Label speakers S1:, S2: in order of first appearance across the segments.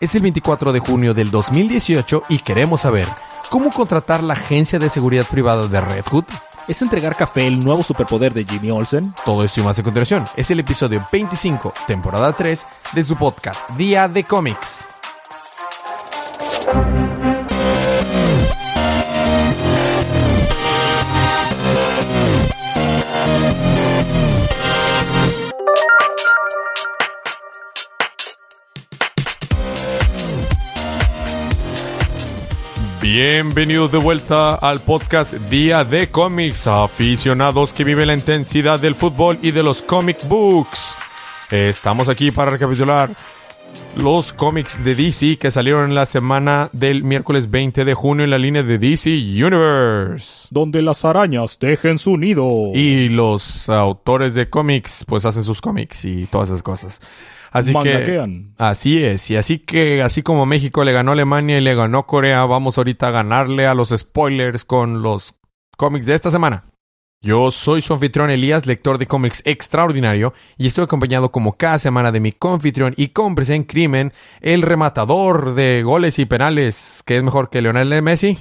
S1: Es el 24 de junio del 2018 y queremos saber cómo contratar la agencia de seguridad privada de Red Hood.
S2: ¿Es entregar café el nuevo superpoder de Jimmy Olsen?
S1: Todo esto y más a continuación. Es el episodio 25, temporada 3 de su podcast Día de Cómics. Bienvenidos de vuelta al podcast Día de Cómics, aficionados que viven la intensidad del fútbol y de los comic books. Estamos aquí para recapitular los cómics de DC que salieron en la semana del miércoles 20 de junio en la línea de DC Universe.
S2: Donde las arañas dejen su nido.
S1: Y los autores de cómics pues hacen sus cómics y todas esas cosas. Así
S2: Mangaquean.
S1: que así es, y así que así como México le ganó a Alemania y le ganó Corea, vamos ahorita a ganarle a los spoilers con los cómics de esta semana. Yo soy su anfitrión Elías, lector de cómics extraordinario, y estoy acompañado como cada semana de mi confitrión y cómplice en crimen, el rematador de goles y penales, que es mejor que Leonel Messi.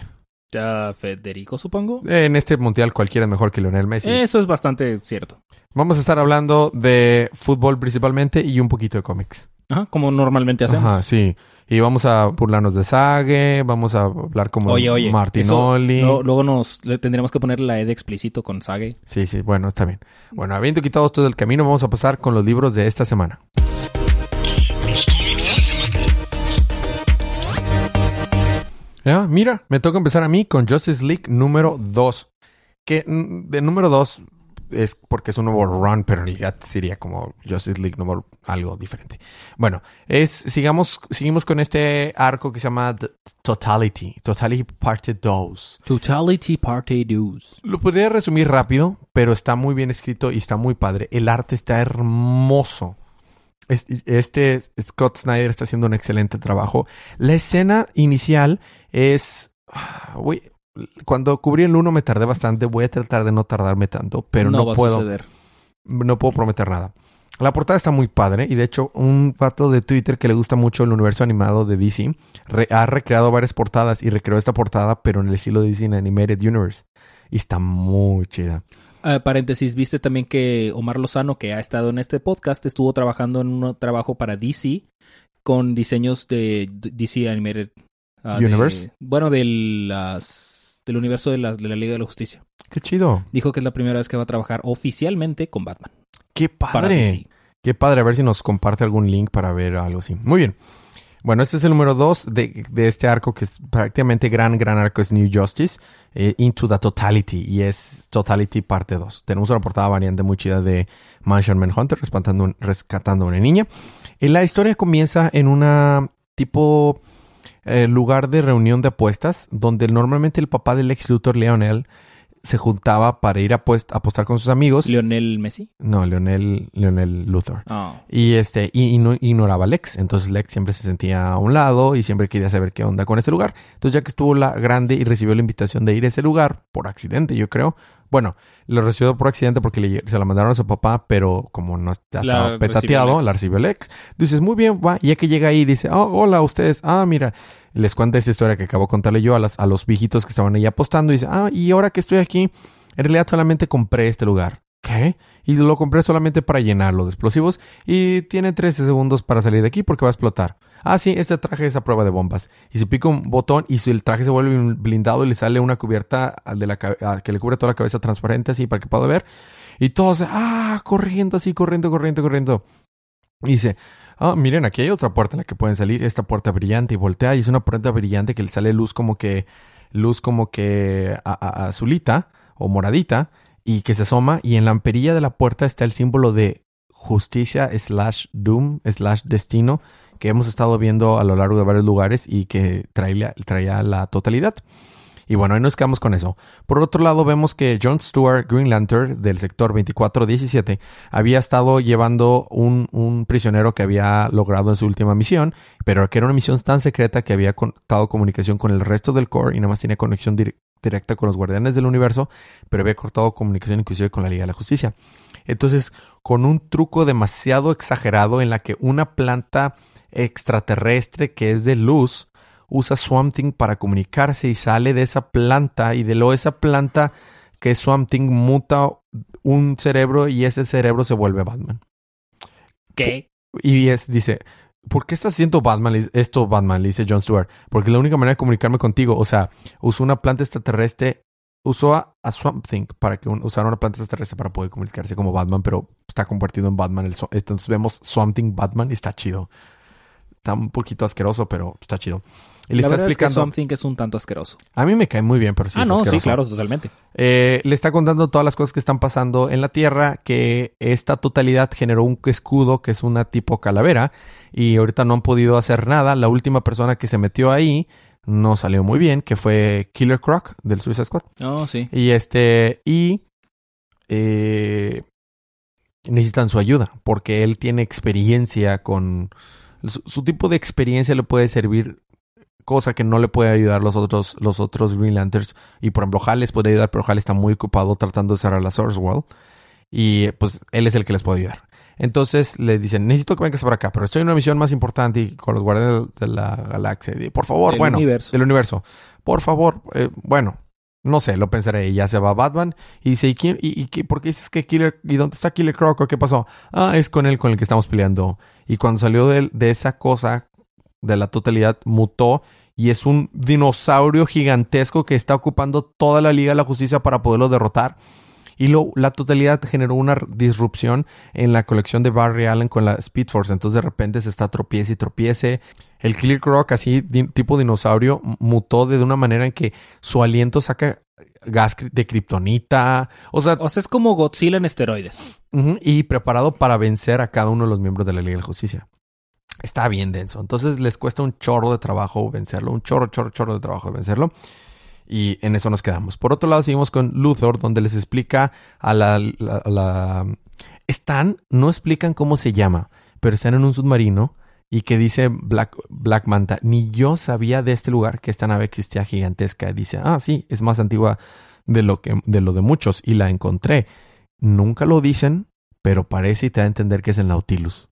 S2: Ya, Federico, supongo.
S1: En este mundial cualquiera es mejor que Leonel Messi.
S2: Eso es bastante cierto.
S1: Vamos a estar hablando de fútbol principalmente y un poquito de cómics.
S2: Ajá, como normalmente hacemos.
S1: Ajá, sí. Y vamos a burlarnos de Sage, vamos a hablar como
S2: Oye, oye.
S1: Martinoli.
S2: eso, luego nos le tendríamos que poner la E de explícito con Sage.
S1: Sí, sí, bueno, está bien. Bueno, habiendo quitado todo el camino, vamos a pasar con los libros de esta semana. Ya, mira, me toca empezar a mí con Justice League número 2. Que mm, de número 2 es porque es un nuevo run, pero en realidad sería como Justice League número algo diferente. Bueno, es sigamos seguimos con este arco que se llama The Totality, Totality Parte 2.
S2: Totality Party Dues.
S1: Lo podría resumir rápido, pero está muy bien escrito y está muy padre. El arte está hermoso. Es- Este Scott Snyder está haciendo un excelente trabajo. La escena inicial es... ah, güey, cuando cubrí el 1 me tardé bastante. Voy a tratar de no tardarme tanto, pero no,
S2: va
S1: puedo
S2: a suceder.
S1: no puedo prometer nada. La portada está muy padre y de hecho un pato de Twitter que le gusta mucho el universo animado de DC re- ha recreado varias portadas y recreó esta portada pero en el estilo de DC en Animated Universe y está muy chida.
S2: Ah, paréntesis, viste también que Omar Lozano, que ha estado en este podcast, estuvo trabajando en un trabajo para DC con diseños de DC Animated de-
S1: Universe.
S2: bueno, de las, del universo de la, de la Liga de la Justicia.
S1: Qué chido.
S2: Dijo que es la primera vez que va a trabajar oficialmente con Batman.
S1: Qué padre. Qué padre. A ver si nos comparte algún link para ver algo así. Muy bien. Bueno, este es el número 2 de, de este arco que es prácticamente gran, gran arco. Es New Justice. eh, Into the Totality. Y es Totality parte 2. Tenemos una portada variante muy chida de Mansion Manhunter rescatando, rescatando a una niña. Y la historia comienza en una tipo eh, lugar de reunión de apuestas donde normalmente el papá del ex Luthor Leonel se juntaba para ir a apostar con sus amigos.
S2: Lionel Messi.
S1: no, Leonel, Leonel Luthor.
S2: Ah.
S1: Y este, y, y no ignoraba a Lex. Entonces Lex siempre se sentía a un lado y siempre quería saber qué onda con ese lugar. Entonces, ya que estuvo la grande y recibió la invitación de ir a ese lugar, por accidente, yo creo. Bueno, lo recibió por accidente porque le- se la mandaron a su papá, pero como no
S2: La recibió
S1: petateado, la recibió Lex. Dices, muy bien, va. Y ya que llega ahí, dice, oh, hola, ustedes. Ah, mira. Les cuenta esta historia que acabo de contarle yo a, las, a los viejitos que estaban ahí apostando. Y dice, ah, y ahora que estoy aquí, en realidad solamente compré este lugar. ¿Qué? Y lo compré solamente para llenarlo de explosivos. Y tiene 13 segundos para salir de aquí porque va a explotar. Ah, sí, este traje es a prueba de bombas. Y se pica un botón y el traje se vuelve blindado y le sale una cubierta que le cubre toda la cabeza transparente así para que pueda ver. Y todos, ah, corriendo así, corriendo, corriendo, corriendo. Y dice, ah, miren, aquí hay otra puerta en la que pueden salir. Esta puerta brillante y voltea y es una puerta brillante que le sale luz como que, luz como que azulita o moradita y que se asoma y en la amperilla de la puerta está el símbolo de justicia slash doom slash destino que hemos estado viendo a lo largo de varios lugares y que traía, traía la totalidad. Y bueno, ahí nos quedamos con eso. Por otro lado, vemos que John Stewart Green Lantern del sector 2417 había estado llevando un, un prisionero que había logrado en su última misión, pero que era una misión tan secreta que había cortado comunicación con el resto del core y nada más tenía conexión dir- directa con los guardianes del universo, pero había cortado comunicación inclusive con la Liga de la Justicia. Entonces, con un truco demasiado exagerado en la que una planta extraterrestre que es de luz usa Swamp Thing para comunicarse y sale de esa planta y de luego esa planta que es Swamp Thing muta un cerebro y ese cerebro se vuelve Batman.
S2: ¿Qué?
S1: Y es, dice, ¿por qué estás haciendo Batman? Esto Batman, le dice John Stewart. Porque la única manera de comunicarme contigo, o sea, usó una planta extraterrestre, usó a, Swamp Thing para que usara una planta extraterrestre para poder comunicarse como Batman, pero está convertido en Batman. entonces vemos Swamp Thing Batman y está chido. Está un poquito asqueroso, pero está chido.
S2: Y le está explicando. Es que Something es un tanto asqueroso.
S1: A mí me cae muy bien, pero sí.
S2: Ah, no, sí, claro, totalmente.
S1: Eh, le está contando todas las cosas que están pasando en la Tierra, que esta totalidad generó un escudo que es una tipo calavera, y ahorita no han podido hacer nada. La última persona que se metió ahí no salió muy bien, que fue Killer Croc del Suicide Squad.
S2: Oh, sí.
S1: Y este, y eh, necesitan su ayuda, porque él tiene experiencia con. Su tipo de experiencia le puede servir cosa que no le puede ayudar los otros, los otros Green Lanterns. Y por ejemplo, Hal les puede ayudar, pero Hal está muy ocupado tratando de cerrar la Source Wall. Y pues él es el que les puede ayudar. Entonces le dicen, necesito que vengas por acá, pero estoy en una misión más importante y con los guardianes de la galaxia. por favor, bueno, del universo. Por favor, eh, bueno, no sé, lo pensaré. Y ya se va Batman y dice, ¿y, quién, y, y por qué dices que Killer, y dónde está Killer Croc? ¿Qué pasó? Ah, es con él con el que estamos peleando. Y cuando salió de, de esa cosa de la totalidad mutó y es un dinosaurio gigantesco que está ocupando toda la Liga de la Justicia para poderlo derrotar. Y lo, la totalidad generó una disrupción en la colección de Barry Allen con la Speed Force. Entonces de repente se está tropiece y tropiece. El Clear Croc, así tipo dinosaurio, mutó de una manera en que su aliento saca gas de kriptonita. O sea,
S2: o sea, es como Godzilla en esteroides.
S1: y preparado para vencer a cada uno de los miembros de la Liga de la Justicia está bien denso. Entonces les cuesta un chorro de trabajo vencerlo, un chorro, chorro, chorro de trabajo vencerlo. Y en eso nos quedamos. Por otro lado, seguimos con Luthor, donde les explica a la, la, Están, no explican cómo se llama, pero están en un submarino y que dice Black, Black Manta. Ni yo sabía de este lugar que esta nave existía gigantesca. Dice, ah, sí, es más antigua de lo, que, de lo de muchos y la encontré. Nunca lo dicen, pero parece y te da a entender que es el Nautilus.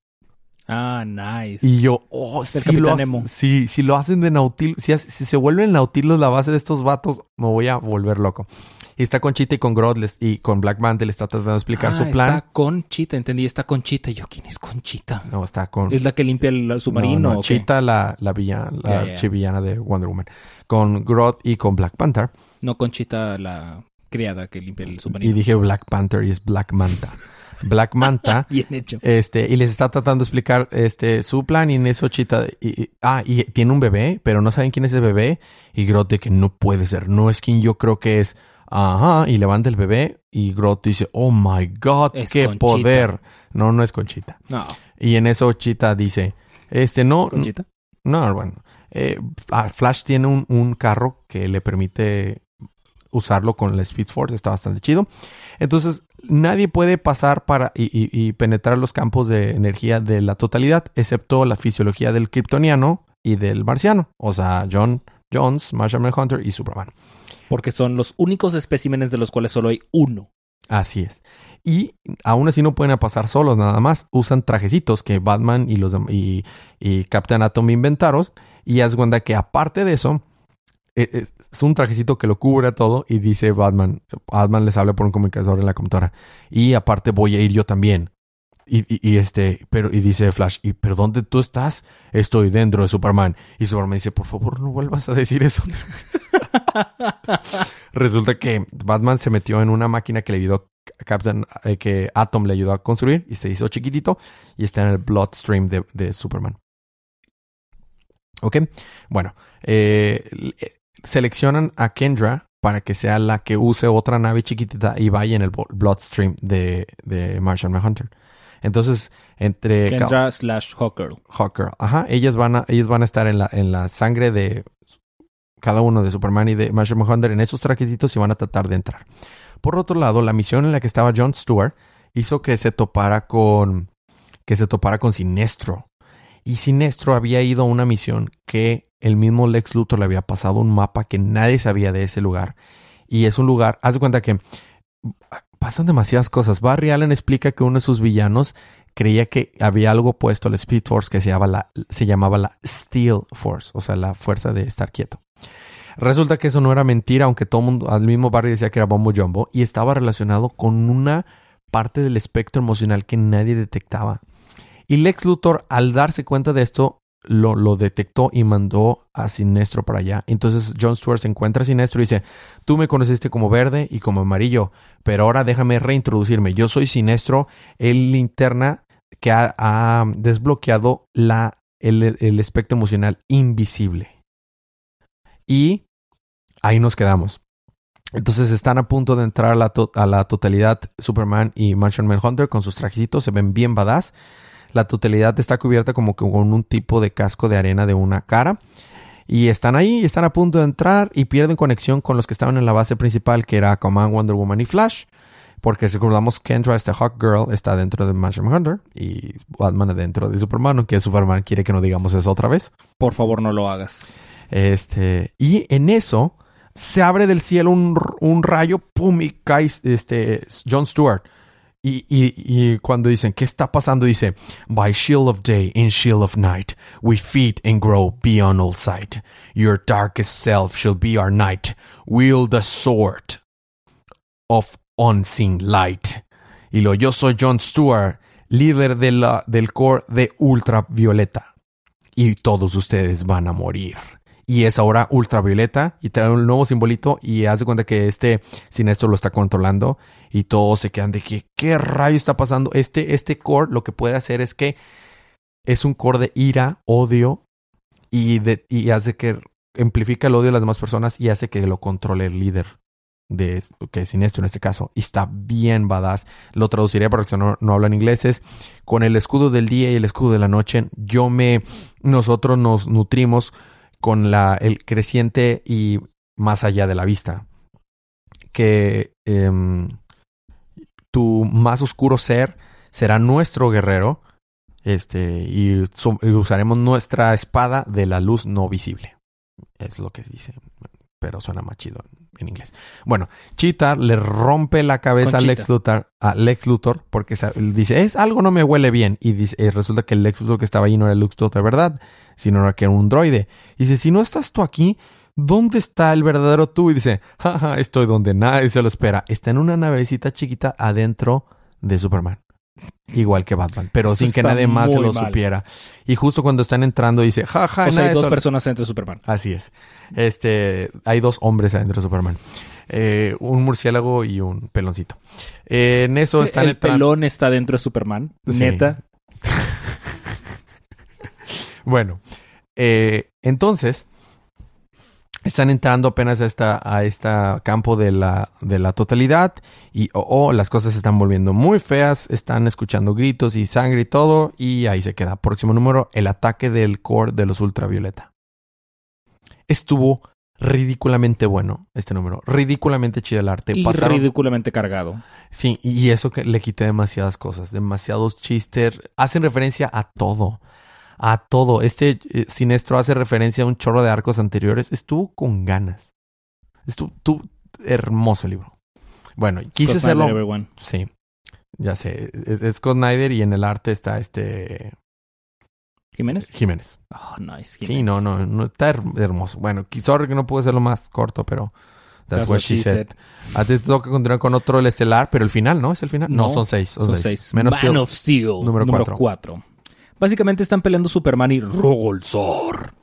S2: Ah, nice.
S1: Y yo, oh, si lo, si, si lo hacen de Nautilus, si, si se vuelven Nautilus la base de estos vatos, me voy a volver loco. Y está con Chita y con Grodles y con Black Manta le está tratando de explicar su ah, plan.
S2: Está con Chita, entendí, está con Chita. Yo, ¿quién es Conchita?
S1: No, está con.
S2: ¿Es la que limpia el submarino?
S1: No, Chita, la, la villana, la chivillana de Wonder Woman. Con Grod y con Black Panther.
S2: No, Conchita, la criada que limpia el submarino.
S1: Y dije Black Panther y es Black Manta. Black Manta.
S2: Bien hecho.
S1: Este, y les está tratando de explicar este, su plan y en eso Chita... Y, ah, y tiene un bebé, pero no saben quién es el bebé. Y Grote que no puede ser, no es quien yo creo que es. Ajá, y levanta el bebé y Grot dice, oh my god, qué poder. No, no es Conchita.
S2: No.
S1: Y en eso Chita dice, este, no.
S2: ¿Conchita?
S1: No, bueno. Eh, Flash tiene un, un, carro que le permite usarlo con la Speed Force, está bastante chido. Entonces, nadie puede pasar para y, penetrar los campos de energía de la totalidad, excepto la fisiología del kryptoniano y del marciano, o sea, John Jones, Marshall Hunter y Superman.
S2: Porque son los únicos especímenes de los cuales solo hay uno.
S1: Así es. Y aún así no pueden pasar solos, nada más. Usan trajecitos que Batman y los y, y Captain Atom inventaron. Y haz cuenta que aparte de eso, e, es un trajecito que lo cubre todo y dice Batman, Batman les habla por un comunicador en la computadora. Y aparte voy a ir yo también. Y, este, pero, y dice Flash, ¿y pero dónde tú estás? Estoy dentro de Superman. Y Superman dice, por favor, no vuelvas a decir eso. Resulta que Batman se metió en una máquina que le ayudó Captain, eh, que Atom le ayudó a construir y se hizo chiquitito y está en el bloodstream de, de Superman. ¿Ok? Bueno, eh, seleccionan a Kendra para que sea la que use otra nave chiquitita y vaya en el bloodstream de, de Martian Manhunter. Entonces, entre...
S2: Kendra slash Hawker.
S1: Hawker, ajá. Ellas van a, ellos van a estar en la, en la sangre de cada uno de Superman y de Martian Manhunter en esos traquetitos y van a tratar de entrar. Por otro lado, la misión en la que estaba John Stewart hizo que se topara con... que se topara con Sinestro. Y Sinestro había ido a una misión que el mismo Lex Luthor le había pasado un mapa que nadie sabía de ese lugar. Y es un lugar, haz de cuenta que pasan demasiadas cosas. Barry Allen explica que uno de sus villanos creía que había algo puesto al Speed Force que se llamaba la, se llamaba la Steel Force, o sea, la fuerza de estar quieto. Resulta que eso no era mentira, aunque todo el mundo al mismo barrio decía que era Bombo Jumbo, y estaba relacionado con una parte del espectro emocional que nadie detectaba. Y Lex Luthor, al darse cuenta de esto, lo, detectó y mandó a Sinestro para allá. Entonces John Stewart se encuentra a Sinestro y dice, tú me conociste como verde y como amarillo, pero ahora déjame reintroducirme. Yo soy Sinestro, el linterna que ha, desbloqueado la, el espectro emocional invisible. Y ahí nos quedamos. Entonces están a punto de entrar a la, a la totalidad Superman y Martian Manhunter con sus trajecitos, se ven bien badass. La totalidad está cubierta como que con un tipo de casco de arena de una cara. Y están ahí, están a punto de entrar y pierden conexión con los que estaban en la base principal, que era Aquaman, Wonder Woman y Flash. Porque recordamos que Kendra, esta Hawk Girl, está dentro de Martian Hunter y Batman adentro de Superman, aunque Superman quiere que no digamos eso otra vez.
S2: Por favor, no lo hagas.
S1: Este, y en eso se abre del cielo un, un rayo, pum, y cae este, John Stewart. Y, y, cuando dicen, ¿qué está pasando? Dice, By shield of day in shield of night, we feed and grow beyond all sight. Your darkest self shall be our night. Wield the sword of unseen light. Y lo, yo soy John Stewart, líder de la, del core de ultravioleta. Y todos ustedes van a morir y es ahora ultravioleta y trae un nuevo simbolito y haz de cuenta que este siniestro lo está controlando y todos se quedan de que qué rayo está pasando. Este, este core lo que puede hacer es que es un core de ira, odio y, de, y hace que amplifica el odio de las demás personas y hace que lo controle el líder de que es siniestro en este caso y está bien badass lo traduciría para los que no, no hablan ingleses con el escudo del día y el escudo de la noche yo me nosotros nos nutrimos con la, el creciente y más allá de la vista. Que eh, tu más oscuro ser será nuestro guerrero. Este, y, y, usaremos nuestra espada de la luz no visible. Es lo que dice, pero suena más chido en inglés. Bueno, Cheetah le rompe la cabeza a Lex Luthor, a Lex Luthor porque dice, es algo no me huele bien. Y dice, eh, resulta que el Lex Luthor que estaba ahí no era el Lex Luthor de verdad, sino era que era un droide. Y dice, si no estás tú aquí, ¿dónde está el verdadero tú? Y dice, jaja, estoy donde nadie se lo espera. Está en una navecita chiquita adentro de Superman. Igual que Batman, pero sin que nadie más se lo supiera. Y justo cuando están entrando dice, jaja,
S2: o sea, hay dos personas dentro de Superman.
S1: Así es. Este, hay dos hombres adentro de Superman. Eh, un murciélago y un peloncito. Eh, en eso están
S2: el pelón está dentro de Superman. Neta.
S1: bueno, eh, entonces están entrando apenas a esta, a esta campo de la, de la totalidad y oh, oh, las cosas se están volviendo muy feas, están escuchando gritos y sangre y todo y ahí se queda. Próximo número, el ataque del core de los ultravioleta. Estuvo ridículamente bueno este número, ridículamente chido el arte.
S2: Y ridículamente cargado.
S1: Sí, y eso que le quité demasiadas cosas, demasiados chistes, hacen referencia a todo a todo. Este eh, Sinestro hace referencia a un chorro de arcos anteriores. Estuvo con ganas. Estuvo, hermoso el libro. Bueno, quise hacerlo. Sí, ya sé. Es, Scott Snyder y en el arte está este.
S2: ¿Jiménez?
S1: Jiménez.
S2: Oh, nice.
S1: Sí, no, no, no está hermoso. Bueno, sorry que no pude hacerlo más corto, pero. That's, what, she said. A ti te toca continuar con otro, el estelar, pero el final, ¿no? ¿Es el final? No, son seis. Son, seis.
S2: Menos Man of Steel. Número, número cuatro. Básicamente están peleando Superman y Rogolzor.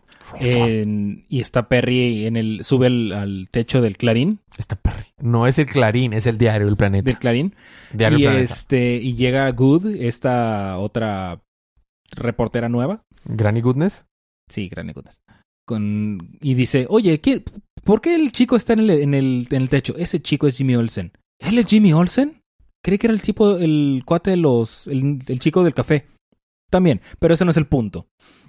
S2: y está Perry en el sube al, techo del Clarín.
S1: Está Perry. No es el Clarín, es el diario del planeta.
S2: Del Clarín. Diario y planeta. este y llega Good, esta otra reportera nueva.
S1: Granny Goodness.
S2: Sí, Granny Goodness. Con y dice, "Oye, ¿qué, ¿por qué el chico está en el, en el, en el techo? Ese chico es Jimmy Olsen." ¿Él es Jimmy Olsen? Cree que era el tipo, el cuate de los, el, el chico del café también, pero ese no es el punto.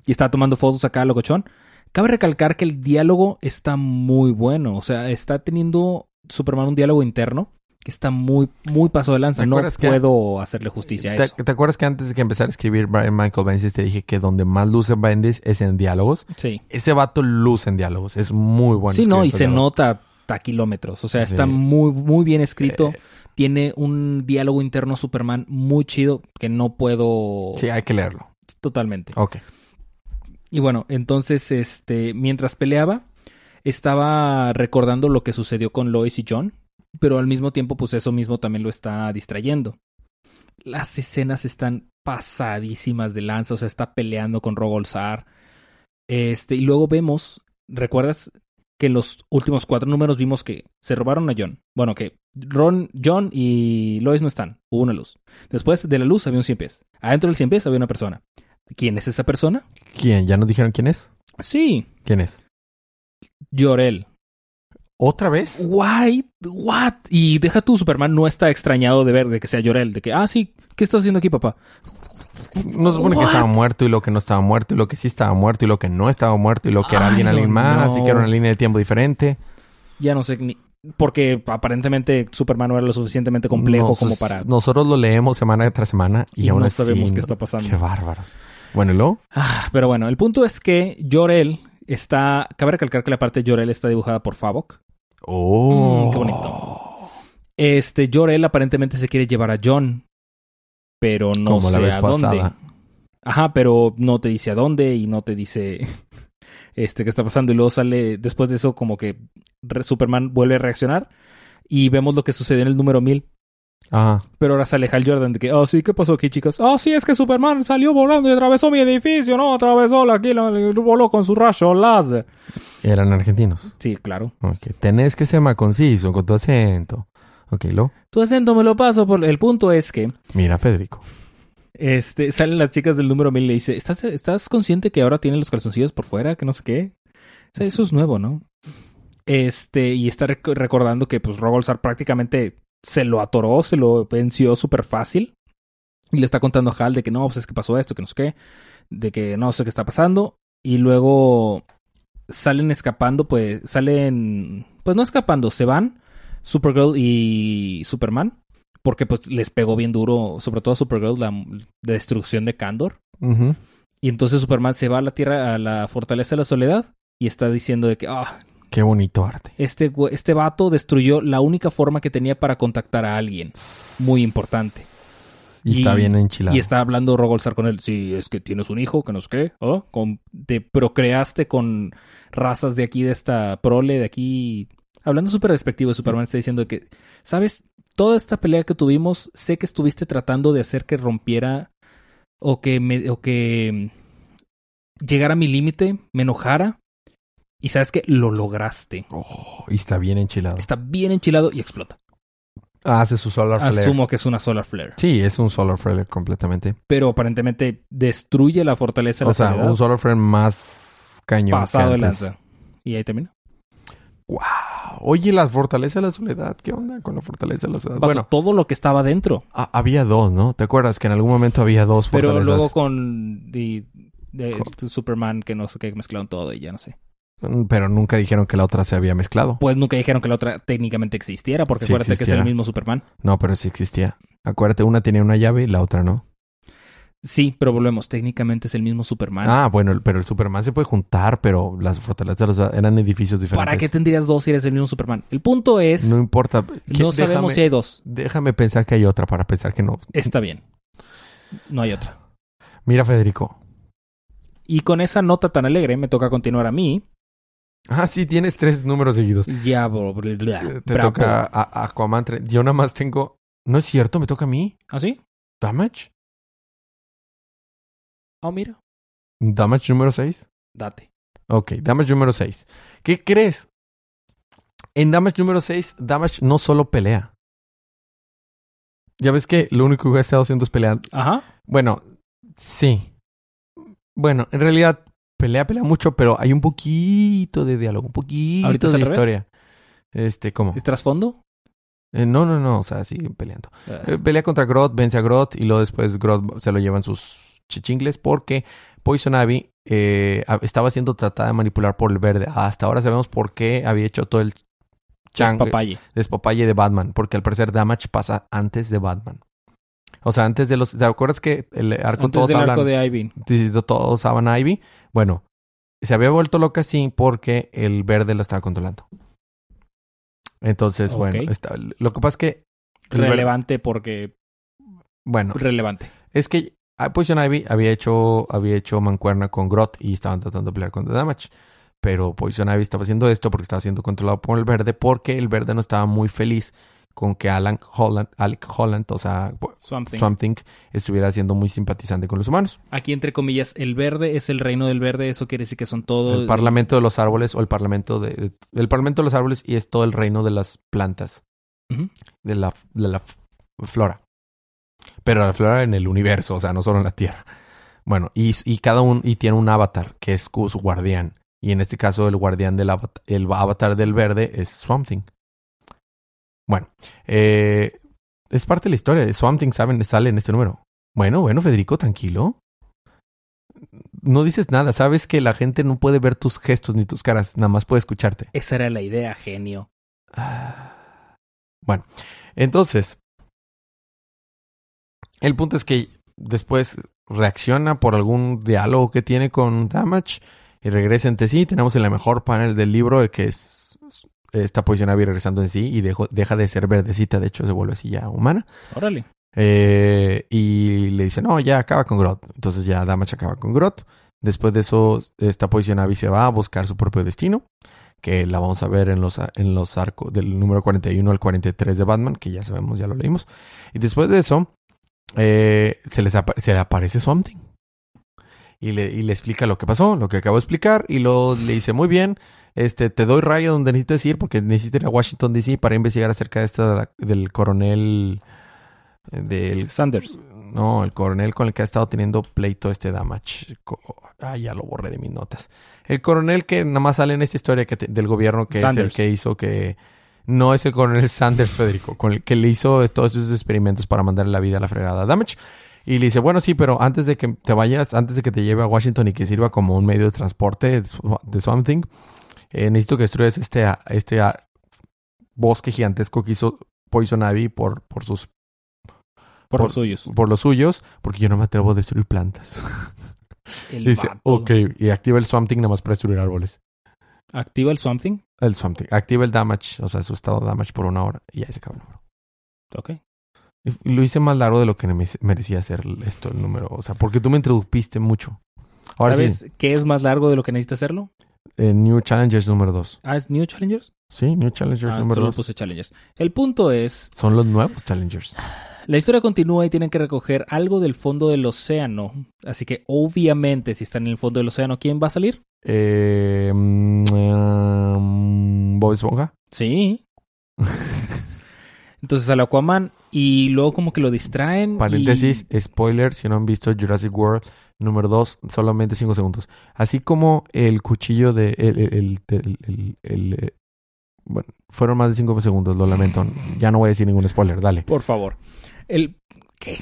S2: Y está tomando fotos acá, locochón. Cabe recalcar que el diálogo está muy bueno. O sea, está teniendo Superman un diálogo interno que está muy, muy paso de lanza. No puedo hacerle justicia a eso.
S1: ¿Te acuerdas que antes de que empezara a escribir Brian Michael Bendis te dije que donde más luce Bendis es en diálogos?
S2: Sí.
S1: Ese vato luce en diálogos. Es muy bueno.
S2: Sí, no, y se nota hasta kilómetros. O sea, está
S1: Sí.
S2: muy, muy bien escrito.
S1: Eh.
S2: Tiene un diálogo interno Superman muy chido que no puedo
S1: Sí, hay que leerlo.
S2: totalmente.
S1: Ok.
S2: Y bueno, entonces, este, mientras peleaba, estaba recordando lo que sucedió con Lois y John, pero al mismo tiempo, pues eso mismo también lo está distrayendo. Las escenas están pasadísimas de lanza, o sea, está peleando con Rogolzar. Este, y luego vemos, ¿recuerdas que en los últimos cuatro números vimos que se robaron a John? Bueno, que Ron, John y Lois no están, hubo una luz. Después de la luz había un cien pies. Adentro del cien pies había una persona. ¿Quién es esa persona?
S1: ¿Quién? ¿Ya nos dijeron quién es?
S2: Sí,
S1: ¿Quién es?
S2: Llorel.
S1: ¿Otra vez?
S2: Why? What? Y deja tú, Superman no está extrañado de ver de que sea Llorel, de que, ah, sí, ¿qué estás haciendo aquí, papá?
S1: No se supone que estaba muerto y lo que no estaba muerto y lo que sí estaba muerto y lo que no estaba muerto y lo que era
S2: I
S1: alguien, alguien más y que era una línea de tiempo diferente.
S2: Ya no sé ni. Porque aparentemente Superman no era lo suficientemente complejo
S1: Nos-
S2: como para.
S1: Nosotros lo leemos semana tras semana y,
S2: Y
S1: aún
S2: no
S1: así
S2: sabemos qué
S1: no-
S2: está pasando.
S1: Qué bárbaros. Bueno, ¿y luego?
S2: Ah, pero bueno, el punto es que Llorel está. Cabe recalcar que la parte de Llorel está dibujada por Favok.
S1: Oh.
S2: Mm, qué bonito. Este, Llorel aparentemente se quiere llevar a John. Pero no
S1: Como la
S2: sé
S1: vez
S2: a dónde. Ajá, pero no te dice a dónde y no te dice este qué está pasando. Y luego sale, después de eso, como que Superman vuelve a reaccionar. Y vemos lo que sucedió en el número 1000.
S1: Ajá.
S2: Pero ahora sale Hal Jordan de que, oh, sí, ¿qué pasó aquí, chicos? Oh, sí, es que Superman salió volando y atravesó mi edificio, ¿no? Atravesó la, aquí, voló con su rayo láser.
S1: Eran argentinos.
S2: Sí, claro.
S1: Ok. Tenés que ser más conciso con tu acento. Ok, ¿lo?
S2: Tu acento me lo paso por... El punto es que
S1: Mira, Federico.
S2: este, salen las chicas del número 1000 y le dice, ¿estás, ¿estás consciente que ahora tienen los calzoncillos por fuera? Que no sé qué. O sea, eso es nuevo, ¿no? Este, y está rec- recordando que pues Rogolzar prácticamente se lo atoró, se lo venció súper fácil. Y le está contando a Hal de que no, pues es que pasó esto, que no sé qué. De que no sé qué está pasando. Y luego salen escapando, pues salen, pues no escapando, se van Supergirl y Superman. Porque pues les pegó bien duro, sobre todo a Supergirl, la destrucción de Kandor. Y entonces Superman se va a la Tierra, a la Fortaleza de la Soledad, y está diciendo de que, ah,
S1: Qué bonito arte.
S2: este, este vato destruyó la única forma que tenía para contactar a alguien. Muy importante.
S1: Y, está bien enchilado.
S2: Y está hablando Rogolzar con él. Sí, es que tienes un hijo, que no sé qué. ¿oh? Con, te procreaste con razas de aquí, de esta prole, de aquí. Hablando súper despectivo, Superman está diciendo que, ¿sabes? Toda esta pelea que tuvimos, sé que estuviste tratando de hacer que rompiera o que me, o que mm, llegara a mi límite, me enojara. Y sabes que lo lograste.
S1: Oh, y está bien enchilado.
S2: Está bien enchilado y explota.
S1: Hace su solar flare.
S2: Asumo que es una solar flare.
S1: Sí, es un solar flare completamente.
S2: Pero aparentemente destruye la fortaleza de
S1: O
S2: la
S1: sea,
S2: soledad.
S1: un solar flare más cañón.
S2: pasado de lanza. Y ahí termina.
S1: Wow. Oye, la fortaleza de la soledad. ¿Qué onda con la fortaleza de la soledad? Bueno,
S2: todo lo que estaba dentro.
S1: ha- había dos, ¿no? ¿Te acuerdas que en algún momento había dos
S2: Pero luego con the-
S1: Con-
S2: Superman, que no sé qué, mezclaron todo y ya no sé.
S1: Mm, Pero nunca dijeron que la otra se había mezclado.
S2: Pues nunca dijeron que la otra técnicamente existiera, porque
S1: Sí
S2: acuérdate que es el mismo Superman.
S1: No, pero sí existía. Acuérdate, una tenía una llave y la otra no.
S2: Sí, pero volvemos, técnicamente es el mismo Superman.
S1: Ah, bueno, pero el Superman se puede juntar, pero las fortalezas eran edificios diferentes.
S2: ¿Para qué tendrías dos si eres el mismo Superman? El punto es,
S1: No
S2: no,
S1: importa. ¿Qué-
S2: sabemos si hay dos.
S1: Déjame pensar que hay otra para pensar que no.
S2: Está bien. No hay otra.
S1: Mira, Federico.
S2: Y con esa nota tan alegre me toca continuar a mí.
S1: Ah, sí, tienes tres números seguidos.
S2: Ya, bro, bla, bla,
S1: Eh, Te
S2: bravo.
S1: toca a, a Aquaman. Yo nada más tengo. No es cierto, me toca a mí.
S2: ¿Ah, sí?
S1: Damage.
S2: Oh, mira.
S1: Damage número 6.
S2: Date.
S1: Ok, Damage número 6. ¿Qué crees? En Damage número 6, Damage no solo pelea. Ya ves que lo único que ha estado haciendo es pelear.
S2: Ajá.
S1: Bueno, sí. Bueno, en realidad pelea, pelea mucho, pero hay un poquito de diálogo, un poquito
S2: ¿Ahorita es
S1: de
S2: revés?
S1: historia. Este, ¿cómo?
S2: ¿Es trasfondo?
S1: Eh, no, no, no, o sea, siguen peleando.
S2: Ah,
S1: Eh, pelea contra Groth, vence a Groth y luego después Groth se lo llevan sus chichingles porque Poison Ivy eh, estaba siendo tratada de manipular por el verde. Hasta ahora sabemos por qué había hecho todo el chang-
S2: Despapalle.
S1: despapalle de Batman, porque al parecer Damage pasa antes de Batman. O sea, antes de los... ¿Te acuerdas que el arco
S2: Antes
S1: todos
S2: del
S1: hablan...
S2: arco de Ivy.
S1: todos usaban a Ivy? Bueno, se había vuelto loca así porque el verde la estaba controlando. Entonces, bueno, está- lo que pasa es que...
S2: Relevante porque...
S1: Bueno,
S2: Relevante.
S1: es que Poison Ivy había hecho, había hecho mancuerna con Grot y estaban tratando de pelear contra Damage. Pero Poison Ivy estaba haciendo esto porque estaba siendo controlado por el verde, porque el verde no estaba muy feliz con que Alan Holland, Alec Holland, o sea,
S2: Swamp Thing.
S1: Swamp Thing, estuviera siendo muy simpatizante con los humanos.
S2: Aquí, entre comillas, el verde es el reino del verde. Eso quiere decir que son todos...
S1: El Parlamento de los Árboles o el Parlamento de, el Parlamento de los Árboles y es todo el reino de las plantas, de la, de la flora. Pero la flora en el universo, o sea, no solo en la Tierra. Bueno, y, y cada uno y tiene un avatar que es su guardián. Y en este caso el guardián del avatar, el avatar del verde es Swamp Thing. Bueno, eh, es parte de la historia. de Swamp Thing saben, sale en este número. Bueno, bueno, Federico, tranquilo. No dices nada, sabes que la gente no puede ver tus gestos ni tus caras, nada más puede escucharte.
S2: Esa era la idea, genio.
S1: Bueno, entonces, el punto es que después reacciona por algún diálogo que tiene con Damage y regresa en sí. Tenemos el mejor panel del libro de que es esta posición Abby regresando en sí y dejo- deja de ser verdecita, de hecho se vuelve así ya humana.
S2: Órale.
S1: Eh, y le dice, no, ya acaba con Grot. Entonces ya Damage acaba con Grot. Después de eso, esta posición Abby se va a buscar su propio destino. Que la vamos a ver en los, en los arcos del número 41 al 43 de Batman, que ya sabemos, ya lo leímos. Y después de eso, eh, se, les se le aparece Swamp Thing. Y le, y le explica lo que pasó, lo que acabo de explicar. Y luego le dice, muy bien, este, te doy raya donde necesites ir, porque necesitas ir a Washington DC para investigar acerca de esta del coronel. eh, Del
S2: Sanders.
S1: no, el coronel con el que ha estado teniendo pleito este Damage. Ah, ya lo borré de mis notas. El coronel que nada más sale en esta historia que te- del gobierno que es
S2: Sanders.
S1: el que hizo que... No es el coronel Sanders, Federico, con el que le hizo todos esos experimentos para mandarle la vida a la fregada a Damage. Y le dice, bueno, sí, pero antes de que te vayas, antes de que te lleve a Washington y que sirva como un medio de transporte de Sw- de Swamp Thing, eh, necesito que destruyas este, este ah, bosque gigantesco que hizo Poison Ivy por, por sus
S2: Por,
S1: Por-
S2: los suyos.
S1: por los suyos, porque yo no me atrevo a destruir plantas.
S2: El
S1: dice,
S2: vato.
S1: ok, y activa el Swamp Thing nada más para destruir árboles.
S2: Activa el Swamp Thing.
S1: El Swamp Thing. Activa el damage, o sea, su estado de damage por una hora. Y ya se acaba el número.
S2: Ok.
S1: Lo hice más largo de lo que me- merecía hacer esto, el número. O sea, porque tú me interrumpiste mucho. Ahora
S2: ¿Sabes
S1: sí,
S2: qué es más largo de lo que necesita hacerlo?
S1: eh, New Challengers número 2.
S2: Ah, ¿es New Challengers?
S1: Sí, New Challengers
S2: Ah,
S1: número
S2: solo
S1: 2.
S2: puse Challengers. El punto es,
S1: Son los nuevos Challengers.
S2: la historia continúa y tienen que recoger algo del fondo del océano. Así que obviamente si están en el fondo del océano, ¿quién va a salir?
S1: Eh, um, Bob Esponja.
S2: Sí. Entonces al Aquaman y luego como que lo distraen. y-
S1: Paréntesis, spoiler, si no han visto Jurassic World número 2, solamente 5 segundos. Así como el cuchillo de... El, el- el- el- el- el, eh, bueno, fueron más de 5 segundos, lo lamento. Ya no voy a decir ningún spoiler, dale.
S2: Por favor. El... ¿Qué?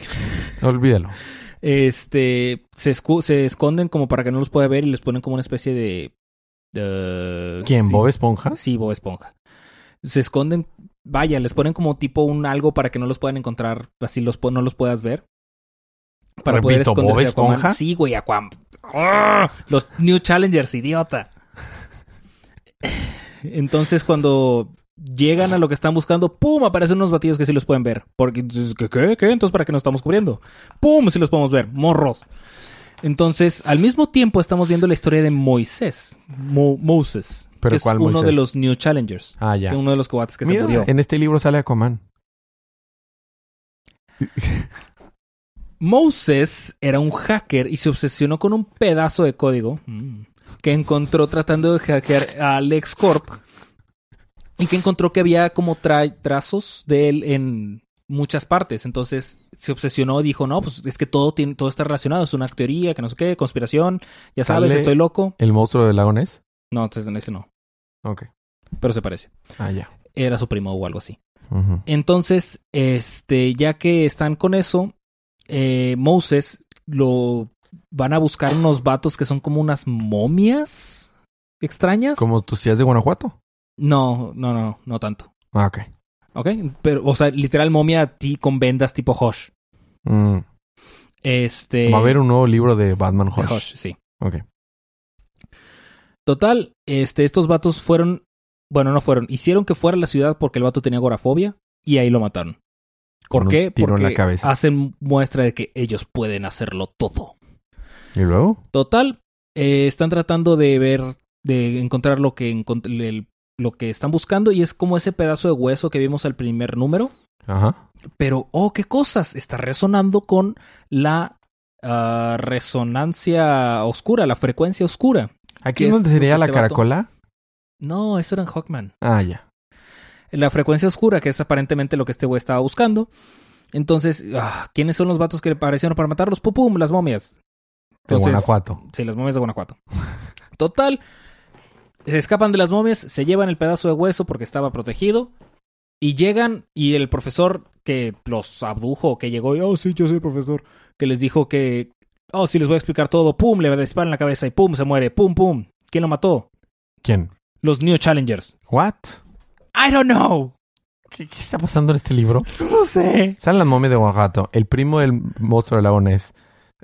S1: Olvídalo.
S2: Este... Se, escu- se esconden como para que no los pueda ver y les ponen como una especie de... de-
S1: ¿Quién?
S2: sí,
S1: ¿Bob Esponja?
S2: Sí, Bob Esponja. Se esconden, vaya, les ponen como tipo un algo para que no los puedan encontrar, así los no los puedas ver. Para poder
S1: ¿Bob
S2: esconderse Aquaman.
S1: Esponja?
S2: Sí, güey, Aquaman. ¡Ah! Los New Challengers, idiota. Entonces cuando llegan a lo que están buscando, ¡pum! Aparecen unos batidos que sí los pueden ver. Porque, ¿qué? ¿Qué? ¿Qué? Entonces, ¿para qué nos estamos cubriendo? ¡Pum! Sí los podemos ver. Morros. Entonces, al mismo tiempo estamos viendo la historia de Moisés. Mo- Moses.
S1: ¿Pero
S2: que es uno
S1: Moisés?
S2: de los New Challengers.
S1: Ah, ya.
S2: uno de los cobates que
S1: Mira,
S2: se murió.
S1: en este libro sale Aquaman.
S2: Moses era un hacker y se obsesionó con un pedazo de código mm, que encontró tratando de hackear a LexCorp y que encontró que había como tra- trazos de él en muchas partes. Entonces se obsesionó y dijo, no, pues es que todo, tiene, todo está relacionado, es una teoría, que no sé qué, conspiración, ya sabes, estoy loco.
S1: ¿El monstruo del lago Ness?
S2: No, entonces ese no,
S1: Ok.
S2: pero se parece.
S1: Ah, ya.
S2: Era su primo o algo así. Entonces, este, ya que están con eso, eh, Moses lo van a buscar unos vatos que son como unas momias extrañas.
S1: ¿Como tus tías de Guanajuato?
S2: No, no, no, no tanto.
S1: Ah, ok.
S2: ¿Ok? Pero, o sea, literal momia a ti con vendas tipo Hosh.
S1: Mm.
S2: Este.
S1: Va a haber un nuevo libro de Batman
S2: de
S1: Hush.
S2: Hosh, sí.
S1: Ok.
S2: Total, este, estos vatos fueron Bueno, no fueron. Hicieron que fuera a la ciudad porque el vato tenía agorafobia y ahí lo mataron. ¿Por
S1: Con
S2: qué?
S1: en
S2: porque
S1: la cabeza.
S2: hacen muestra de que ellos pueden hacerlo todo.
S1: ¿Y luego?
S2: Total, eh, están tratando de ver, de encontrar lo que, encont- el- lo que están buscando y es como ese pedazo de hueso que vimos al primer número.
S1: Ajá.
S2: Pero, oh, qué cosas, está resonando con la ah, resonancia oscura, la frecuencia oscura.
S1: ¿Aquí
S2: ¿Qué
S1: es donde sería la
S2: este vato-
S1: caracola?
S2: No, eso era en Hawkman.
S1: Ah, ya.
S2: La frecuencia oscura, que es aparentemente lo que este güey estaba buscando. Entonces, ah, ¿quiénes son los vatos que le aparecieron para matarlos? ¡Pum, pum! Las momias.
S1: De
S2: Entonces-
S1: Guanajuato.
S2: Sí, las momias de Guanajuato. Total. Se escapan de las momias, se llevan el pedazo de hueso porque estaba protegido. Y llegan y el profesor que los abdujo, que llegó y, oh, sí, yo soy el profesor, que les dijo que, oh, sí, les voy a explicar todo. Pum, le disparan en la cabeza y pum, se muere. Pum, pum. ¿Quién lo mató?
S1: ¿Quién?
S2: Los New Challengers.
S1: ¿What?
S2: I don't know.
S1: ¿Qué, qué está pasando en este libro?
S2: No lo sé.
S1: Sale la momia de Guanajuato. El primo del monstruo del lago es...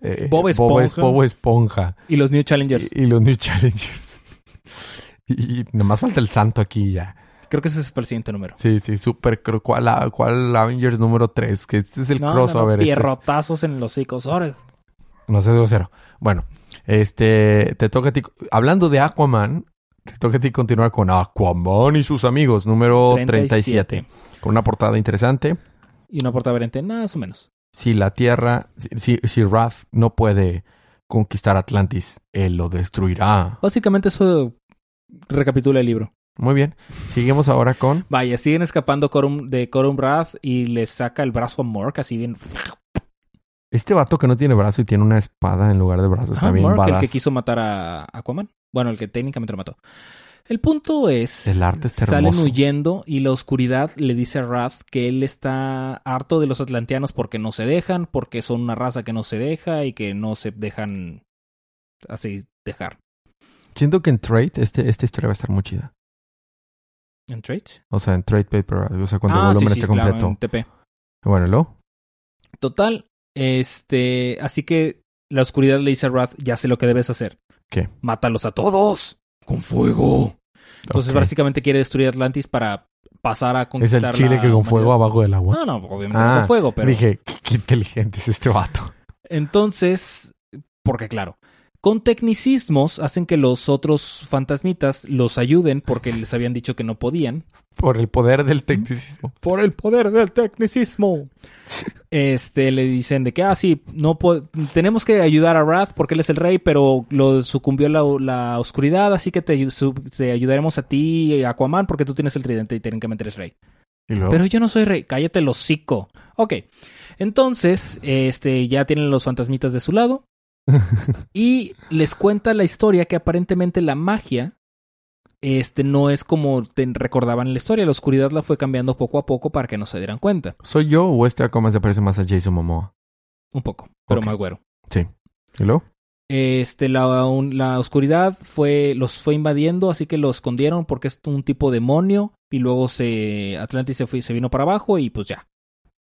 S1: eh,
S2: Bob
S1: es-
S2: Esponja.
S1: Bob Esponja.
S2: Y los New Challengers.
S1: Y, y los New Challengers. y, nomás falta el santo aquí ya.
S2: Creo que ese es el siguiente número.
S1: Sí, sí, súper. ¿Cuál, ¿Cuál Avengers número 3? Que este es el
S2: No, no,
S1: crossover.
S2: no,
S1: este es-
S2: Pierrotazos en los. Ahora,
S1: No sé, cero. Bueno, este, te toca a ti. Hablando de Aquaman, te toca a ti continuar con Aquaman y sus amigos, número 37. Con una portada interesante.
S2: Y una portada variante, más o menos.
S1: Si la Tierra, si, si Wrath no puede conquistar Atlantis, él lo destruirá.
S2: Básicamente eso recapitula el libro.
S1: Muy bien. Seguimos ahora con.
S2: Vaya, siguen escapando Corum- de Corum Wrath y le saca el brazo a Mork, así bien.
S1: Este vato que no tiene brazo y tiene una espada en lugar de brazo. Está
S2: Ah,
S1: bien
S2: Mork, el que quiso matar a Aquaman. Bueno, el que técnicamente lo mató. El punto es.
S1: El arte está
S2: Salen
S1: hermoso.
S2: huyendo y la oscuridad le dice a Wrath que él está harto de los atlanteanos porque no se dejan, porque son una raza que no se deja y que no se dejan así dejar.
S1: Siento que en Trade este, esta historia va a estar muy chida.
S2: ¿En trade?
S1: O sea, en Trade Paper, o sea, cuando
S2: ah,
S1: el volumen
S2: sí,
S1: esté completo.
S2: en TP.
S1: Bueno, ¿y luego?
S2: Total, este, así que la oscuridad le dice a Wrath, ya sé lo que debes hacer.
S1: ¿Qué?
S2: Mátalos a todos con fuego. Entonces
S1: Ok.
S2: básicamente quiere destruir Atlantis para pasar a
S1: Es
S2: conquistar
S1: el chile
S2: la
S1: que con fuego abajo del agua.
S2: No, no, obviamente
S1: Ah,
S2: no con fuego, pero
S1: Dije, qué inteligente es este vato.
S2: entonces, porque claro, con tecnicismos hacen que los otros fantasmitas los ayuden porque les habían dicho que no podían.
S1: Por el poder del tecnicismo.
S2: por el poder del tecnicismo. Este, le dicen de que, ah, sí, no tenemos que ayudar a Wrath porque él es el rey, pero lo sucumbió la, la oscuridad, así que te, ayudaremos a ti, Aquaman, porque tú tienes el tridente y técnicamente eres rey. Pero yo no soy rey, cállate el hocico. Ok, entonces, este, ya tienen los fantasmitas de su lado y les cuenta la historia que aparentemente la magia este no es como te recordaban en la historia. La oscuridad la fue cambiando poco a poco para que no se dieran cuenta.
S1: ¿soy yo o este Aquaman se parece más a Jason Momoa?
S2: Un poco, pero
S1: Ok.
S2: más güero.
S1: ¿Y luego?
S2: Este, la, un- la oscuridad fue, los fue invadiendo, así que lo escondieron porque es un tipo demonio. Y luego se, Atlantis se, fue, se vino para abajo y pues ya,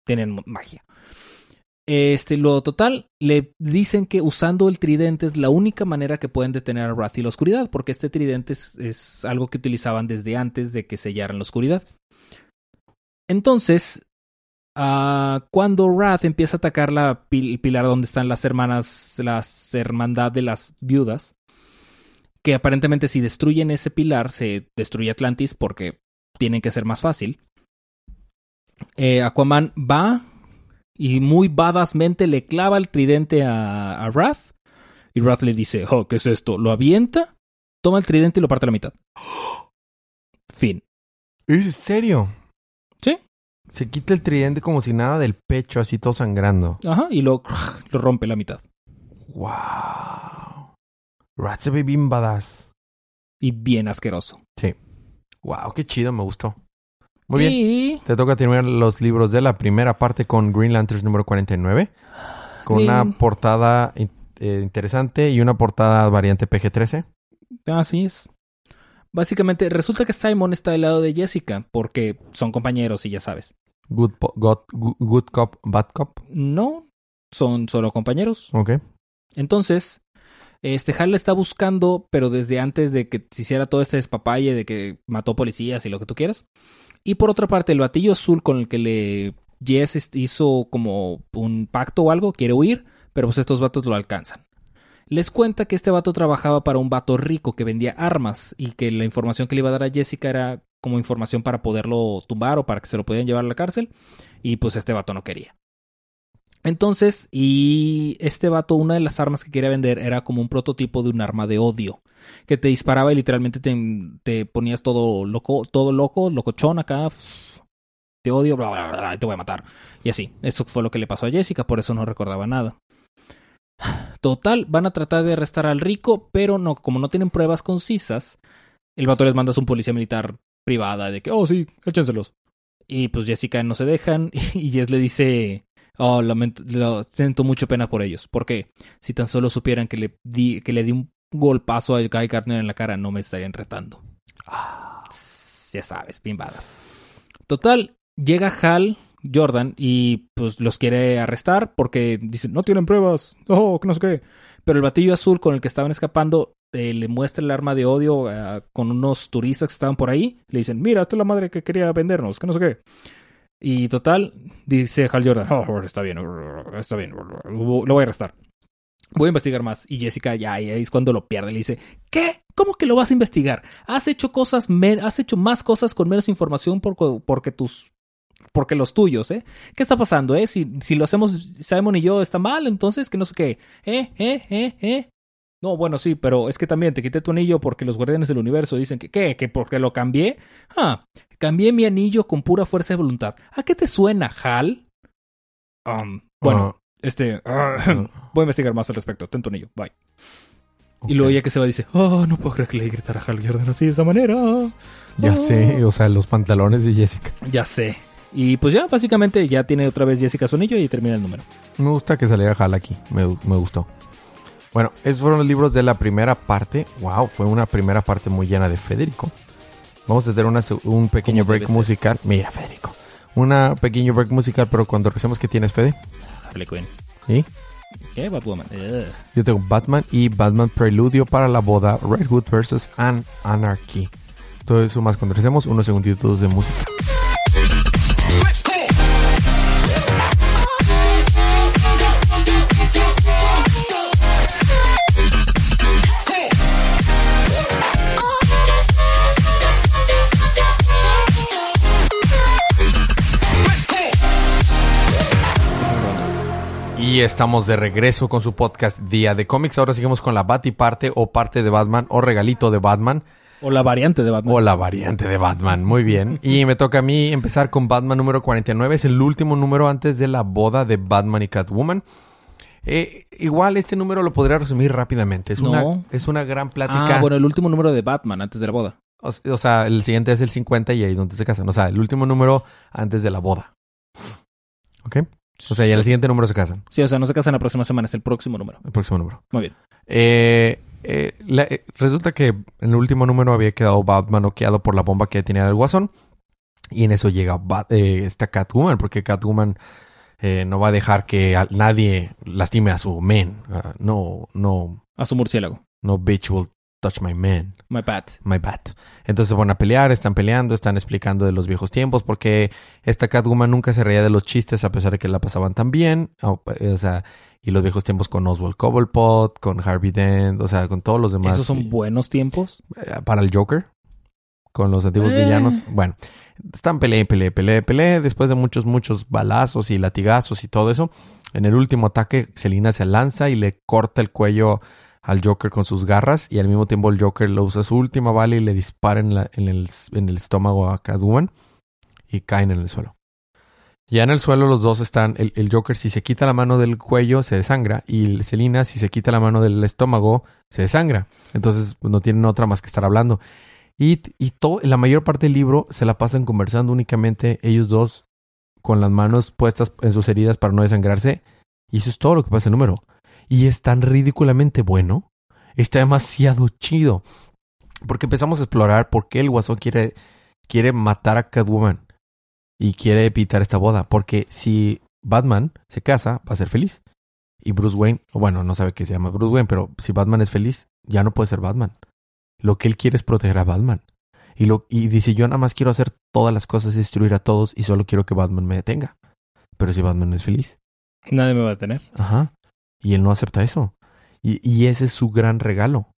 S2: tienen magia. Este, lo total, le dicen que usando el tridente es la única manera que pueden detener a Wrath y la oscuridad, porque este tridente es, algo que utilizaban desde antes de que sellaran la oscuridad. Entonces, ah, cuando Wrath empieza a atacar la pilar donde están las hermanas, las hermandad de las viudas, que aparentemente si destruyen ese pilar se destruye Atlantis porque tienen que ser más fácil. Eh, Aquaman va y muy badassmente le clava el tridente a, a Wrath. Y Wrath le dice, oh, ¿qué es esto? Lo avienta, toma el tridente y lo parte a la mitad. Fin.
S1: ¿En serio?
S2: Sí.
S1: Se quita el tridente como si nada del pecho, así todo sangrando.
S2: Ajá, y lo, lo rompe la mitad.
S1: ¡Wow! Rat se ve bien badass.
S2: Y bien asqueroso.
S1: ¡Wow! ¡Qué chido! Me gustó. Muy bien.
S2: Y
S1: Te toca terminar los libros de la primera parte con Green Lanterns número 49. Con una portada eh, interesante y una portada variante PG-13.
S2: Así es. Básicamente, resulta que Simon está del lado de Jessica porque son compañeros y ya sabes.
S1: Good, good Cop, Bad Cop.
S2: No, son solo compañeros.
S1: Ok.
S2: Entonces, Este Hal está buscando, pero desde antes de que se hiciera todo este despapalle de que mató policías y lo que tú quieras. Y por otra parte, el batillo azul con el que le Jess hizo como un pacto o algo, quiere huir, pero pues estos vatos lo alcanzan. Les cuenta que este vato trabajaba para un vato rico que vendía armas y que la información que le iba a dar a Jessica era como información para poderlo tumbar o para que se lo pudieran llevar a la cárcel. Y pues este vato no quería. Entonces, y este vato, una de las armas que quería vender era como un prototipo de un arma de odio. Que te disparaba y literalmente te, ponías todo loco, todo loco, locochón acá. Te odio, bla, bla, bla, te voy a matar. Y así. Eso fue lo que le pasó a Jessica, por eso no recordaba nada. Total, van a tratar de arrestar al rico, pero no, como no tienen pruebas concisas, el vato les manda a un policía militar privada de que, oh sí, échenselos. Y pues Jessica no se dejan y Jess le dice, oh, lamento, lo, siento mucho pena por ellos. Porque si tan solo supieran que le di, que le di un golpazo a Guy Gardner en la cara, no me estarían retando. Ah, ya sabes, bien Total, llega Hal Jordan y pues los quiere arrestar porque dicen, no tienen pruebas, oh, que no sé qué. Pero el batillo azul con el que estaban escapando eh, le muestra el arma de odio uh, con unos turistas que estaban por ahí. Le dicen, mira, esta es la madre que quería vendernos, que no sé qué. Y total, dice Hal Jordan, oh, está bien, está bien, lo voy a arrestar. Voy a investigar más. Y Jessica ya ahí es cuando lo pierde. Le dice, ¿qué? ¿Cómo que lo vas a investigar? Has hecho cosas, has hecho más cosas con menos información porque tus porque los tuyos, ¿eh? ¿Qué está pasando, eh? Si, si lo hacemos Simon y yo está mal, entonces que no sé qué. ¿Eh? ¿Eh? ¿Eh? ¿Eh? No, bueno, sí, pero es que también te quité tu anillo porque los guardianes del universo dicen que, ¿qué? ¿Que porque lo cambié? Ah, cambié mi anillo con pura fuerza de voluntad. ¿A qué te suena, Hal? Um, bueno, ah. este, ah, voy a investigar más al respecto. Ten tu anillo, bye. Y luego ya que se va dice, oh, no puedo creer que le gritar a Hal Jordan así de esa manera.
S1: Ya sé, o sea, los pantalones de Jessica.
S2: Ya sé. Y pues ya, básicamente ya tiene otra vez Jessica Sonillo y termina el número.
S1: Me gusta que saliera Hal aquí, me, gustó. Bueno, esos fueron los libros de la primera parte. Wow, fue una primera parte muy llena de Federico. Vamos a tener un pequeño break musical. Mira, Federico. Un pequeño break musical, pero cuando recemos que tienes, Fede.
S2: Harley Quinn.
S1: ¿Y?
S2: ¿Qué? Batwoman.
S1: Yo tengo Batman y Batman Preludio para la boda Red Hood vs. An Anarchy. Todo eso más cuando recemos unos segunditos de música. Y estamos de regreso con su podcast Día de Cómics. Ahora seguimos con la parte o parte de Batman o regalito de Batman.
S2: O la variante de Batman.
S1: O la variante de Batman, muy bien. Y me toca a mí empezar con Batman número 49. Es el último número antes de la boda de Batman y Catwoman. Eh, igual este número lo podría resumir rápidamente. Es, una, es una gran plática.
S2: Ah, bueno, el último número de Batman antes de la boda.
S1: O, sea, el siguiente es el 50 y ahí es donde se casan. O sea, el último número antes de la boda. ¿Ok? O sea, y el siguiente número se casan.
S2: Sí, o sea, no se casan la próxima semana, es el próximo número.
S1: El próximo número.
S2: Muy bien.
S1: Eh, eh, eh, resulta que en el último número había quedado Batman noqueado por la bomba que tenía el guasón. Y en eso llega esta Catwoman, porque Catwoman no va a dejar que nadie lastime a su men. Ah, no, no.
S2: A su murciélago.
S1: No bitch will Touch My Man.
S2: My Bat.
S1: My Bat. Entonces se van a pelear, están peleando, están explicando de los viejos tiempos, porque esta Catwoman nunca se reía de los chistes a pesar de que la pasaban tan bien. O, sea, y los viejos tiempos con Oswald Cobblepot, con Harvey Dent, o sea, con todos los demás.
S2: ¿Esos son buenos tiempos?
S1: Eh, para el Joker, con los antiguos eh. villanos. Bueno, están peleando, peleando, peleando, peleando. Después de muchos, muchos balazos y latigazos y todo eso, en el último ataque, Selina se lanza y le corta el cuello al Joker con sus garras y al mismo tiempo el Joker lo usa su última bala y le dispara en, el, en el, estómago a Catwoman y caen en el suelo. Ya en el suelo los dos están, el, Joker si se quita la mano del cuello se desangra y Selina si se quita la mano del estómago se desangra. Entonces pues, no tienen otra más que estar hablando. Y, y la mayor parte del libro se la pasan conversando únicamente ellos dos con las manos puestas en sus heridas para no desangrarse. Y eso es todo lo que pasa en el número y es tan ridículamente bueno, está demasiado chido. Porque empezamos a explorar por qué el guasón quiere, quiere matar a Catwoman y quiere evitar esta boda. Porque si Batman se casa, va a ser feliz. Y Bruce Wayne, bueno, no sabe que se llama Bruce Wayne, pero si Batman es feliz, ya no puede ser Batman. Lo que él quiere es proteger a Batman. Y, lo, y dice, yo nada más quiero hacer todas las cosas y destruir a todos y solo quiero que Batman me detenga. Pero si Batman es feliz.
S2: Nadie me va a detener.
S1: Ajá. Y él no acepta eso. Y, y ese es su gran regalo.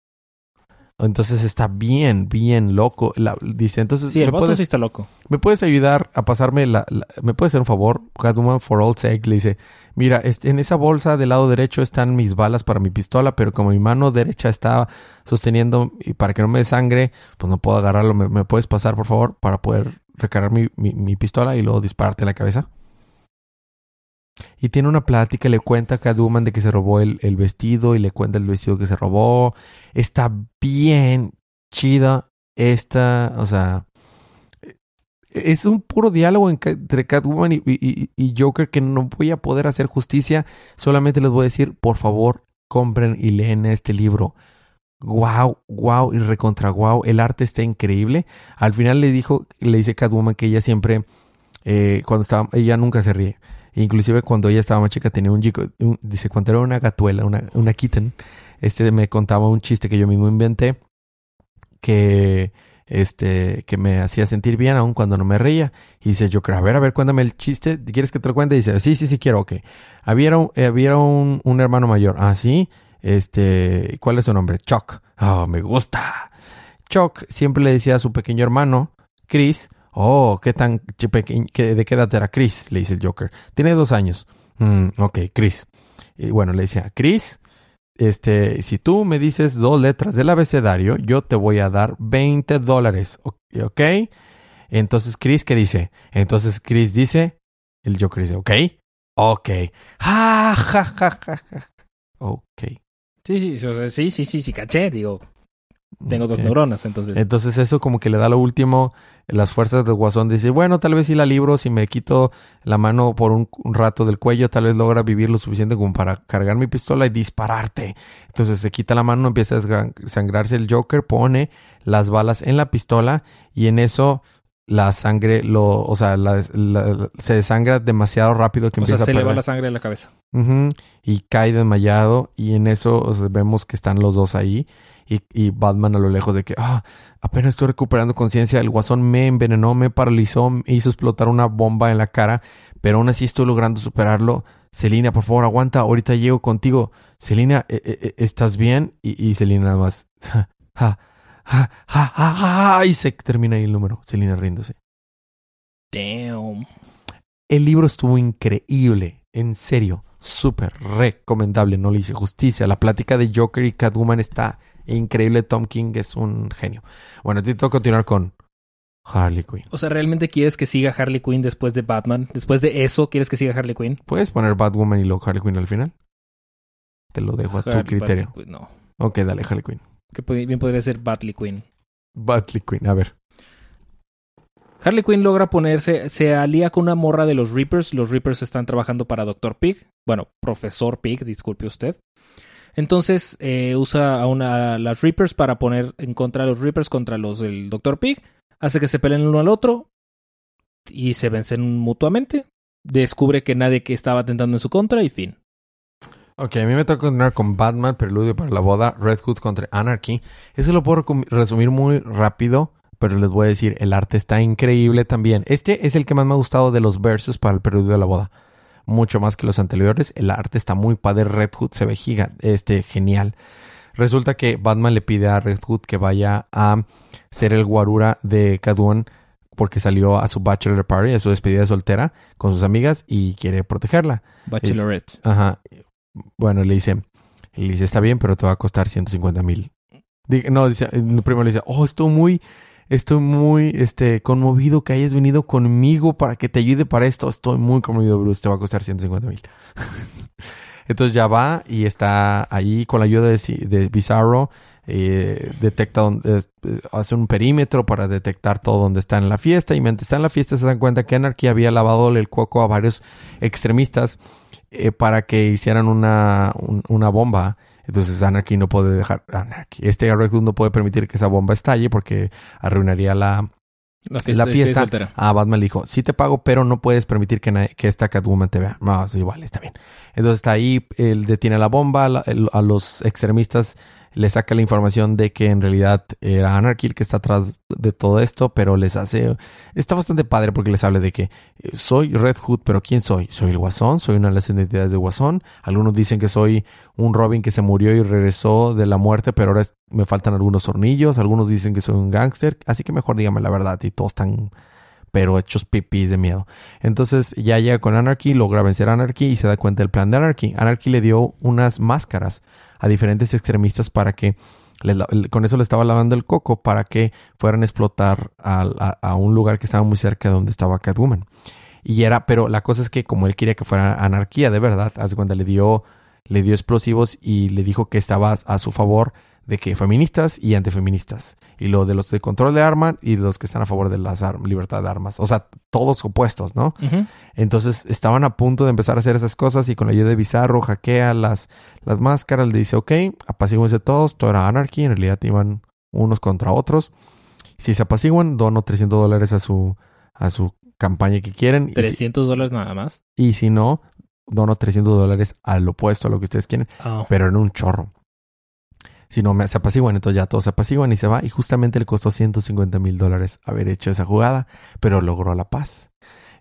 S1: Entonces está bien, bien loco. La- dice, entonces,
S2: Sí, el
S1: ¿me, puedes,
S2: sí está loco.
S1: ¿me puedes ayudar a pasarme la, la- ¿Me puedes hacer un favor? Catwoman, for all sake, le dice, mira, este, en esa bolsa del lado derecho están mis balas para mi pistola, pero como mi mano derecha está sosteniendo y para que no me dé sangre, pues no puedo agarrarlo. ¿Me, me puedes pasar, por favor, para poder recargar mi, mi, mi pistola y luego dispararte en la cabeza? Y tiene una plática, le cuenta a Catwoman de que se robó el, vestido y le cuenta el vestido que se robó. Está bien chida esta, o sea, es un puro diálogo en- entre Catwoman y, y- y Joker que no voy a poder hacer justicia. Solamente les voy a decir, por favor, compren y leen este libro. Wow, wow y recontra wow. El arte está increíble. Al final le dijo, le dice Catwoman que ella siempre, eh, cuando estaba, ella nunca se ríe. Inclusive cuando ella estaba más chica tenía un un- dice, cuando era una gatuela, una, una kitten, este me contaba un chiste que yo mismo inventé que este que me hacía sentir bien aun cuando no me reía. Y dice yo creo a ver a ver cuéntame el chiste quieres que te lo cuente y dice sí sí sí quiero ok. Había un, había un, un hermano mayor. Ah sí este cuál es su nombre Chuck. Oh me gusta. Chuck siempre le decía a su pequeño hermano Chris oh qué tan qué- de qué edad era Chris le dice el Joker tiene dos años "Mm, ok Chris y bueno le decía Chris este, si tú me dices dos letras del abecedario, yo te voy a dar 20 dólares. ¿Ok? Entonces Chris, ¿qué dice? Entonces Chris dice, el Joker dice, ok, ok. Ja, ja, ja, ja, ja. Ok.
S2: Sí, sí, sí, sí, sí, sí, caché. Digo, tengo dos neuronas, entonces.
S1: Entonces eso como que le da lo último, las fuerzas del guasón dice, bueno, tal vez si la libro, si me quito la mano por un, un rato del cuello, tal vez logra vivir lo suficiente como para cargar mi pistola y dispararte. Entonces se quita la mano, empieza a sangrarse el Joker, pone las balas en la pistola y en eso la sangre lo, o sea, la- la- se desangra demasiado rápido que
S2: o sea,
S1: empieza
S2: se
S1: a
S2: le va la sangre de la cabeza.
S1: Y cae desmayado y en eso o sea, vemos que están los dos ahí y, y Batman a lo lejos de que ah, apenas estoy recuperando conciencia, el guasón me envenenó, me paralizó, me hizo explotar una bomba en la cara, pero aún así estoy logrando superarlo. Selina, por favor, aguanta, ahorita llego contigo. Selina, eh, eh, eh, ¿estás bien? Y, y Selina nada más, ja, ja, ja, ja, ja, ja, y se termina ahí el número, Selina riéndose.
S2: Damn.
S1: El libro estuvo increíble, en serio, súper recomendable, no le hice justicia. La plática de Joker y Catwoman está increíble, Tom King es un genio. Bueno, te tengo que continuar con Harley Quinn.
S2: O sea, ¿realmente quieres que siga Harley Quinn después de Batman? Después de eso, ¿quieres que siga Harley Quinn?
S1: ¿Puedes poner Batwoman y luego Harley Quinn al final? Te lo dejo a tu criterio.
S2: Batman, No.
S1: Ok, dale, Harley Quinn.
S2: Que bien podría ser Batley Quinn.
S1: Batley Quinn, a ver.
S2: Harley Quinn logra ponerse, se alía con una morra de los Reapers. Los Reapers están trabajando para Dr. Pig. Bueno, Profesor Pig, disculpe usted. Entonces eh, usa a, una, a las Reapers para poner en contra de los Reapers contra los del Dr. Pig. Hace que se peleen el uno al otro y se vencen mutuamente. Descubre que nadie que estaba atentando en su contra y fin.
S1: Ok, a mí me toca continuar con Batman, Preludio para la Boda, Red Hood contra Anarchy. Eso lo puedo resumir muy rápido, pero les voy a decir, el arte está increíble también. Este es el que más me ha gustado de los versos para el Preludio de la Boda. Mucho más que los anteriores. El arte está muy padre. Red Hood se ve giga, este, genial. Resulta que Batman le pide a Red Hood que vaya a ser el guarura de Catwoman porque salió a su bachelor party, a su despedida de soltera con sus amigas y quiere protegerla.
S2: Bachelorette.
S1: Ajá. Bueno, le dice, le dice, está bien, pero te va a costar 150 mil. No, dice, primero le dice, oh, estoy muy, estoy muy, este, conmovido que hayas venido conmigo para que te ayude para esto. Estoy muy conmovido, Bruce, te va a costar 150 mil. Entonces ya va y está ahí con la ayuda de, de Bizarro. eh, detecta donde, eh, hace un perímetro para detectar todo donde está en la fiesta y mientras está en la fiesta se dan cuenta que Anarchy había lavado el coco a varios extremistas eh, para que hicieran una, un- una bomba. Entonces Anarchy no puede dejar... Anarchy. Este Red Hood no puede permitir que esa bomba estalle porque arruinaría la,
S2: La
S1: la fiesta,
S2: soltera.
S1: a Batman le dijo, sí te pago, pero no puedes permitir que, que esta Catwoman te vea. No, sí, vale, está bien. Entonces está ahí, él detiene la bomba, la- el- a los extremistas le saca la información de que en realidad era Anarchy el que está atrás de todo esto, pero les hace... Está bastante padre porque les habla de que eh, soy Red Hood, pero ¿quién soy? Soy el Guasón, soy una de las identidades de Guasón. Algunos dicen que soy un Robin que se murió y regresó de la muerte, pero ahora me faltan algunos tornillos. Algunos dicen que soy un gángster, así que mejor dígame la verdad. Y todos están, pero hechos pipis de miedo. Entonces ya llega con Anarchy, logra vencer a Anarchy y se da cuenta del plan de Anarchy. Anarchy le dio unas máscaras a diferentes extremistas para que con eso le estaba lavando el coco para que fueran a explotar a, a un lugar que estaba muy cerca de donde estaba Catwoman. Y era, pero la cosa es que como él quería que fuera anarquía de verdad, hace cuenta le dio, le dio explosivos y le dijo que estaba a su favor de que feministas y antifeministas. Y lo de los de control de armas y los que están a favor de la libertad de armas. O sea, todos opuestos, ¿no? Entonces estaban a punto de empezar a hacer esas cosas y con la ayuda de Bizarro hackea las, las máscaras, le dice, ok, apaciguense todos, todo era Anarchy, en realidad iban unos contra otros. Si se apaciguan, dono 300 dólares a su, a su campaña que quieren. Y si,
S2: 300 dólares nada más.
S1: y si no, dono 300 dólares al opuesto a lo que ustedes quieren,
S2: Ah,
S1: pero en un chorro. Si no me- se apaciguan, entonces ya todos se apaciguan y se va. Y justamente le costó 150 mil dólares haber hecho esa jugada, pero logró la paz.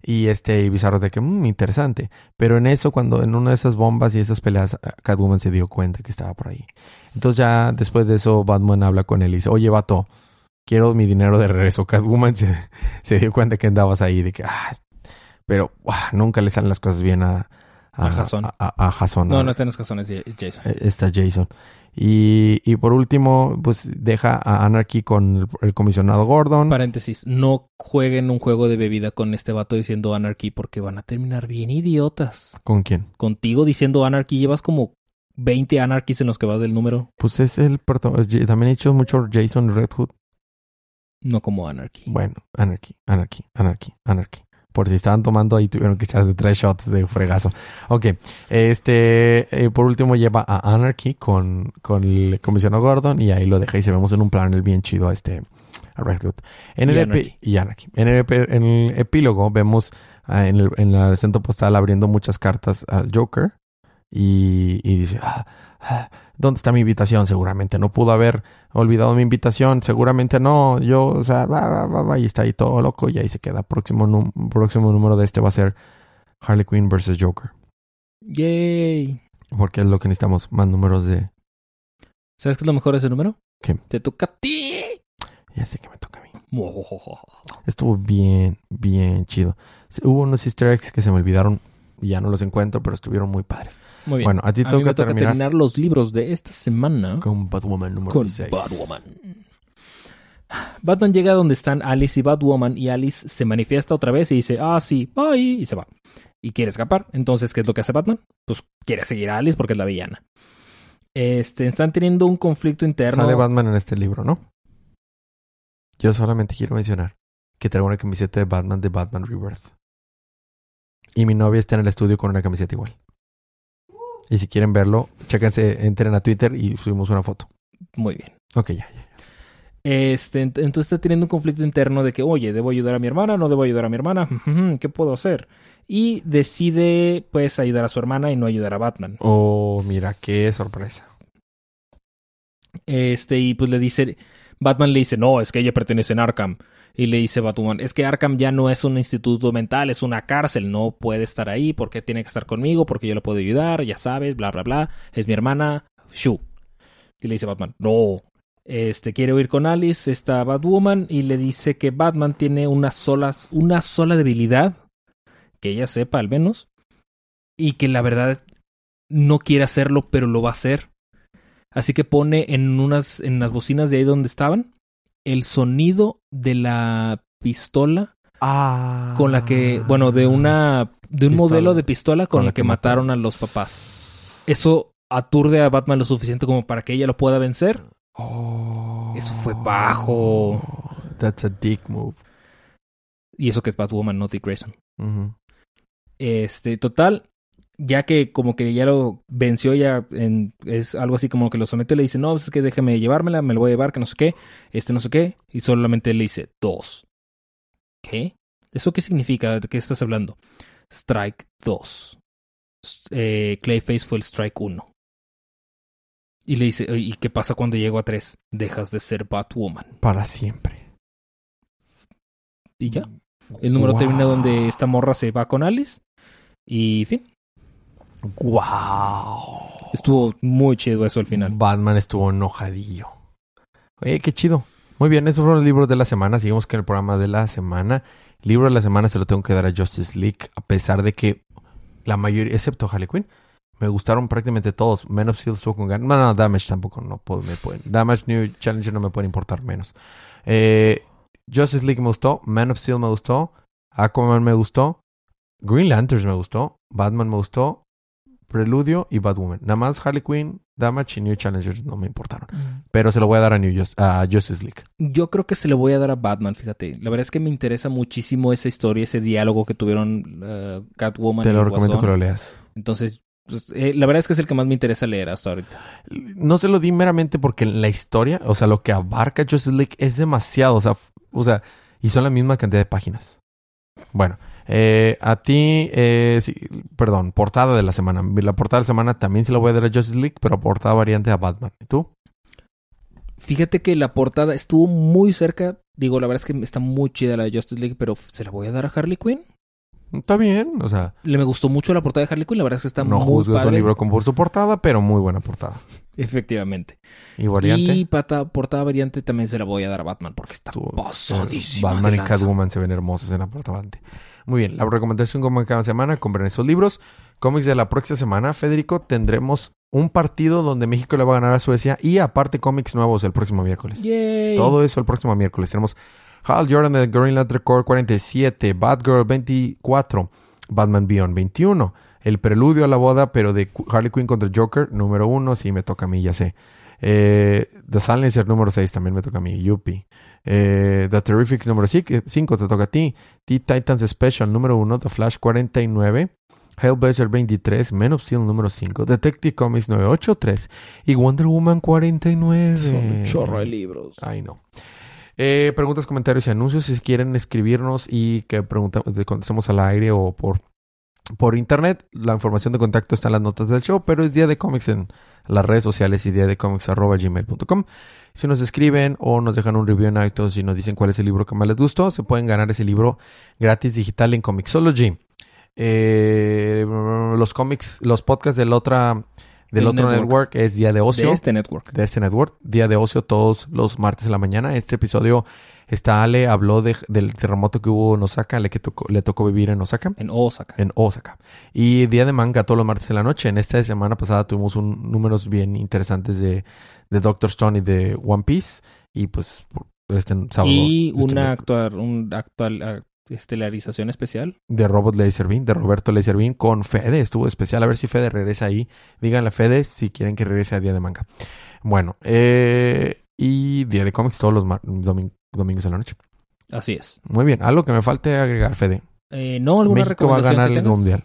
S1: Y este y Bizarro de que, mmm, interesante. Pero en eso, cuando en una de esas bombas y esas peleas, eh, Catwoman se dio cuenta que estaba por ahí. Entonces ya después de eso, Batman habla con él y dice, oye, vato, quiero mi dinero de regreso. Catwoman se, se dio cuenta que andabas ahí, de que, ah, pero ah, nunca le salen las cosas bien a,
S2: A Jason.
S1: A, a- a Jason,
S2: no, no está en los casones, Jason.
S1: eh, está Jason. Y, y por último, pues deja a Anarchy con el, el comisionado Gordon.
S2: Paréntesis, no jueguen un juego de bebida con este vato diciendo Anarchy porque van a terminar bien idiotas.
S1: ¿Con quién?
S2: Contigo diciendo Anarchy, llevas como 20 Anarchies en los que vas del número,
S1: Pues es el También he hecho mucho Jason Red Hood.
S2: no como Anarchy.
S1: Bueno, Anarchy, Anarchy, Anarchy, Anarchy. Por si estaban tomando ahí tuvieron que echarse tres shots de fregazo. Ok. Este, eh, por último lleva a Anarchy con, con el comisionado Gordon y ahí lo deja y se vemos en un plan bien chido a este a Red Hood. En
S2: Y
S1: el
S2: Anarchy.
S1: y Anarchy. En el, epi- en el epílogo vemos ah, en, el, en el centro postal abriendo muchas cartas al Joker y, y dice, ah, ¿dónde está mi invitación? Seguramente no pudo haber olvidado mi invitación, seguramente no, yo, o sea, va, va, va, va, y está ahí todo loco y ahí se queda. Próximo, próximo número de este va a ser Harley Quinn versus Joker,
S2: Yay.
S1: porque es lo que necesitamos, más números de...
S2: ¿Sabes qué es lo mejor de ese número?
S1: ¿Qué?
S2: Te toca a ti.
S1: Ya sé que me toca a mí. Estuvo bien, bien chido. Hubo unos easter eggs que se me olvidaron y ya no los encuentro, pero estuvieron muy padres.
S2: Muy bien.
S1: Bueno, a ti
S2: a mí
S1: toca,
S2: me toca
S1: terminar,
S2: terminar los libros de esta semana
S1: con Batwoman número
S2: con
S1: 16.
S2: Batwoman. Batman llega donde están Alice y Batwoman y Alice se manifiesta otra vez y dice, ah, sí, bye, y se va. Y quiere escapar. Entonces, ¿qué es lo que hace Batman? Pues quiere seguir a Alice porque es la villana. Este, están teniendo un conflicto interno.
S1: Sale Batman en este libro, ¿no? Yo solamente quiero mencionar que traigo una camiseta de Batman de Batman Rebirth. Y mi novia está en el estudio con una camiseta igual. Y si quieren verlo, chéquense, entren a Twitter y subimos una foto.
S2: Muy bien.
S1: Ok, ya, ya.
S2: Este, ent- entonces está teniendo un conflicto interno de que, oye, ¿debo ayudar a mi hermana? ¿No debo ayudar a mi hermana? ¿Qué puedo hacer? Y decide, pues, ayudar a su hermana y no ayudar a Batman.
S1: Oh, mira, qué sorpresa.
S2: Este, y pues le dice, Batman le dice, no, es que ella pertenece a Arkham. Y le dice Batman, es que Arkham ya no es un instituto mental, es una cárcel, no puede estar ahí, porque tiene que estar conmigo, porque yo le puedo ayudar, ya sabes, bla, bla, bla, es mi hermana, Shu. Y le dice Batman, no. Este, quiere ir con Alice, está Batwoman, y le dice que Batman tiene una sola, una sola debilidad, que ella sepa al menos, y que la verdad no quiere hacerlo, pero lo va a hacer. Así que pone en unas en las bocinas de ahí donde estaban el sonido de la pistola
S1: Ah.
S2: con la que, bueno, de una de un
S1: Pistola.
S2: modelo de pistola con, la que, mataron a los papás. Eso aturde a Batman lo suficiente como para que ella lo pueda vencer.
S1: Oh.
S2: Eso fue bajo.
S1: That's a dick move.
S2: Y eso que es Batwoman, no Dick Grayson. Este, total, ya que como que ya lo venció, ya en, es algo así como que lo somete y le dice, no, pues es que déjeme llevármela, me lo voy a llevar, que no sé qué, este no sé qué, y solamente le dice dos. ¿Qué? ¿Eso qué significa? ¿De qué estás hablando? Strike 2. S- Eh, Clayface fue el Strike 1. Y le dice, ¿y qué pasa cuando llego a 3? Dejas de ser Batwoman.
S1: Para siempre.
S2: Y ya. El número
S1: Wow.
S2: termina donde esta morra se va con Alice. Y fin.
S1: Wow.
S2: Estuvo muy chido eso al final.
S1: Batman estuvo enojadillo. Oye, qué chido. Muy bien, esos fueron los libros de la semana. Seguimos con el programa de la semana. El libro de la semana se lo tengo que dar a Justice League, a pesar de que la mayoría, excepto Harley Quinn, me gustaron prácticamente todos. Man of Steel estuvo con ganas. No, no, Damage tampoco no puedo, me pueden. Damage New Challenger no me puede importar menos. Eh, Justice League me gustó. Man of Steel me gustó. Aquaman me gustó. Green Lanterns me gustó. Batman me gustó. Preludio y Batwoman. Nada más Harley Quinn, Damage y New Challengers no me importaron. Pero se lo voy a dar a, New Just- a Justice League.
S2: Yo creo que se le voy a dar a Batman, fíjate. La verdad es que me interesa muchísimo esa historia, ese diálogo que tuvieron eh, Catwoman
S1: Te
S2: y
S1: lo recomiendo que lo leas.
S2: Entonces, pues, eh, la verdad es que es el que más me interesa leer hasta ahorita.
S1: No se lo di meramente porque la historia, o sea, lo que abarca Justice League es demasiado. O sea, o sea y son la misma cantidad de páginas. Bueno, eh, a ti, eh, sí, perdón, portada de la semana. La portada de la semana también se la voy a dar a Justice League, pero portada variante a Batman. ¿Y tú?
S2: Fíjate que la portada estuvo muy cerca. Digo, la verdad es que está muy chida la de Justice League, pero ¿se la voy a dar a Harley Quinn?
S1: Está bien, o sea,
S2: Le me gustó mucho la portada de Harley Quinn, la verdad es que está
S1: no
S2: muy
S1: juzgas
S2: padre.
S1: un libro con por su portada, pero muy buena portada.
S2: Efectivamente.
S1: Y variante.
S2: Y pata- portada variante también se la voy a dar a Batman porque está
S1: Tú-
S2: pasadísima
S1: Batman y. Catwoman se ven hermosos en la portada. Muy bien, la recomendación como cada semana, compren esos libros. Cómics de la próxima semana, Federico, tendremos un partido donde México le va a ganar a Suecia y aparte cómics nuevos el próximo miércoles.
S2: Yay.
S1: Todo eso el próximo miércoles. Tenemos Hal Jordan de Green Lantern Corps 47, Batgirl 24, Batman Beyond 21, El Preludio a la Boda, pero de Harley Quinn contra Joker, número 1, sí me toca a mí, ya sé. Eh, The Silencer número 6 también me toca a mí, Yuppie. Eh, The Terrific número 5 te toca a ti. Teen Titans Special número 1, The Flash 49. Hellblazer 23, Men of Steel número 5, Detective Comics 983 y Wonder Woman 49.
S2: Son un chorro de libros.
S1: Ay, no. Eh, preguntas, comentarios y anuncios. Si quieren escribirnos y que preguntamos, contestemos al aire o por, por internet, la información de contacto está en las notas del show, pero es Día de Cómics en las redes sociales y día de arroba gmail.com. Si nos escriben o nos dejan un review en iTunes y nos dicen cuál es el libro que más les gustó, se pueden ganar ese libro gratis digital en Comixology. Eh, los cómics, los podcasts del otra del
S2: Del
S1: otro
S2: network.
S1: network es Día de Ocio
S2: De este network.
S1: de este network. Día de ocio todos los martes en la mañana. Este episodio está Ale, habló de- del terremoto que hubo en Osaka, le, que tocó, le tocó vivir en Osaka.
S2: En Osaka.
S1: En Osaka. Y día de manga todos los martes en la noche. En esta semana pasada tuvimos un, números bien interesantes de, de Doctor Stone y de One Piece. Y pues este sábado.
S2: y
S1: este,
S2: una actual, un actual estelarización especial.
S1: de Robert Laserbeam, de Roberto Laserbeam con Fede. Estuvo especial. A ver si Fede regresa ahí. Díganle a Fede si quieren que regrese a Día de Manga. Bueno, eh, y Día de Cómics todos los domingos en la noche.
S2: Así es.
S1: Muy bien. Algo que me falte agregar, Fede.
S2: Eh, ¿No alguna
S1: México va a ganar el? Mundial.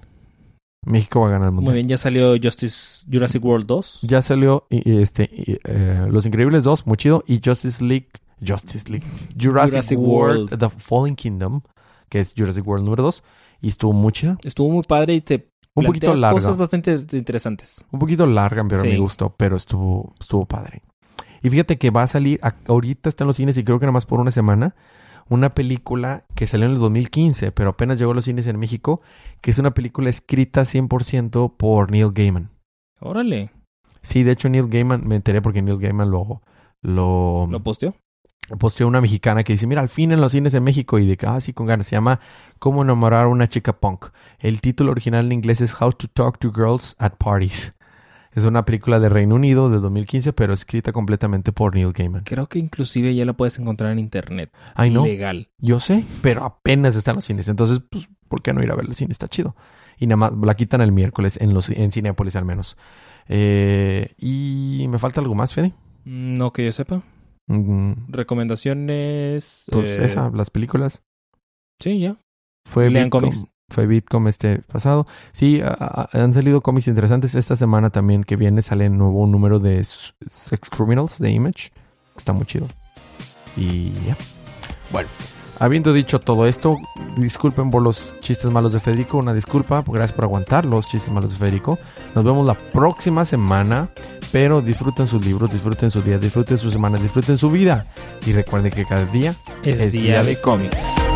S1: México va a ganar el
S2: Muy
S1: Mundial.
S2: bien, ya salió Justice Jurassic World 2.
S1: Ya salió este, eh, Los Increíbles 2, muy chido. Y Justice League, Justice League, Jurassic,
S2: Jurassic
S1: World,
S2: World.
S1: The Fallen Kingdom, que es Jurassic World número 2. Y estuvo muy chido.
S2: Estuvo muy padre y te
S1: Un poquito larga.
S2: cosas bastante interesantes.
S1: Un poquito larga, pero
S2: Sí.
S1: me gustó, pero estuvo, estuvo padre. Y fíjate que va a salir, ahorita está en los cines y creo que nada más por una semana, una película que salió en el 2015, pero apenas llegó a los cines en México, que es una película escrita 100% por Neil Gaiman.
S2: Órale.
S1: Sí, de hecho Neil Gaiman, me enteré porque Neil Gaiman lo, lo,
S2: ¿Lo posteó?
S1: Posteó una mexicana que dice, mira, al fin en los cines en México y de que, ah, sí, con ganas, se llama Cómo enamorar a una chica punk. El título original en inglés es How to Talk to Girls at Parties. Es una película de Reino Unido del 2015, pero escrita completamente por Neil Gaiman.
S2: Creo que inclusive ya la puedes encontrar en internet.
S1: Ay, no,
S2: Legal.
S1: yo sé, pero apenas está en los cines. Entonces, pues, ¿por qué no ir a ver el cine? Está chido. Y nada más la quitan el miércoles en los en Cinepolis al menos. Eh, y me falta algo más, Fede.
S2: No que yo sepa. Recomendaciones.
S1: Pues
S2: eh,
S1: esa, las películas.
S2: Sí, ya.
S1: Fue
S2: Lean
S1: Bitcom,
S2: cómics.
S1: fue Bitcom este pasado. Sí, a- a- han salido cómics interesantes. Esta semana también que viene sale un nuevo número de Sex Criminals de Image. Está muy chido. Y ya. Bueno, Habiendo dicho todo esto, disculpen por los chistes malos de Federico, una disculpa, gracias por aguantar los chistes malos de Federico. Nos vemos la próxima semana, pero disfruten sus libros, disfruten su día, disfruten su semana, disfruten su vida y recuerden que cada día
S2: Es, día de cómics.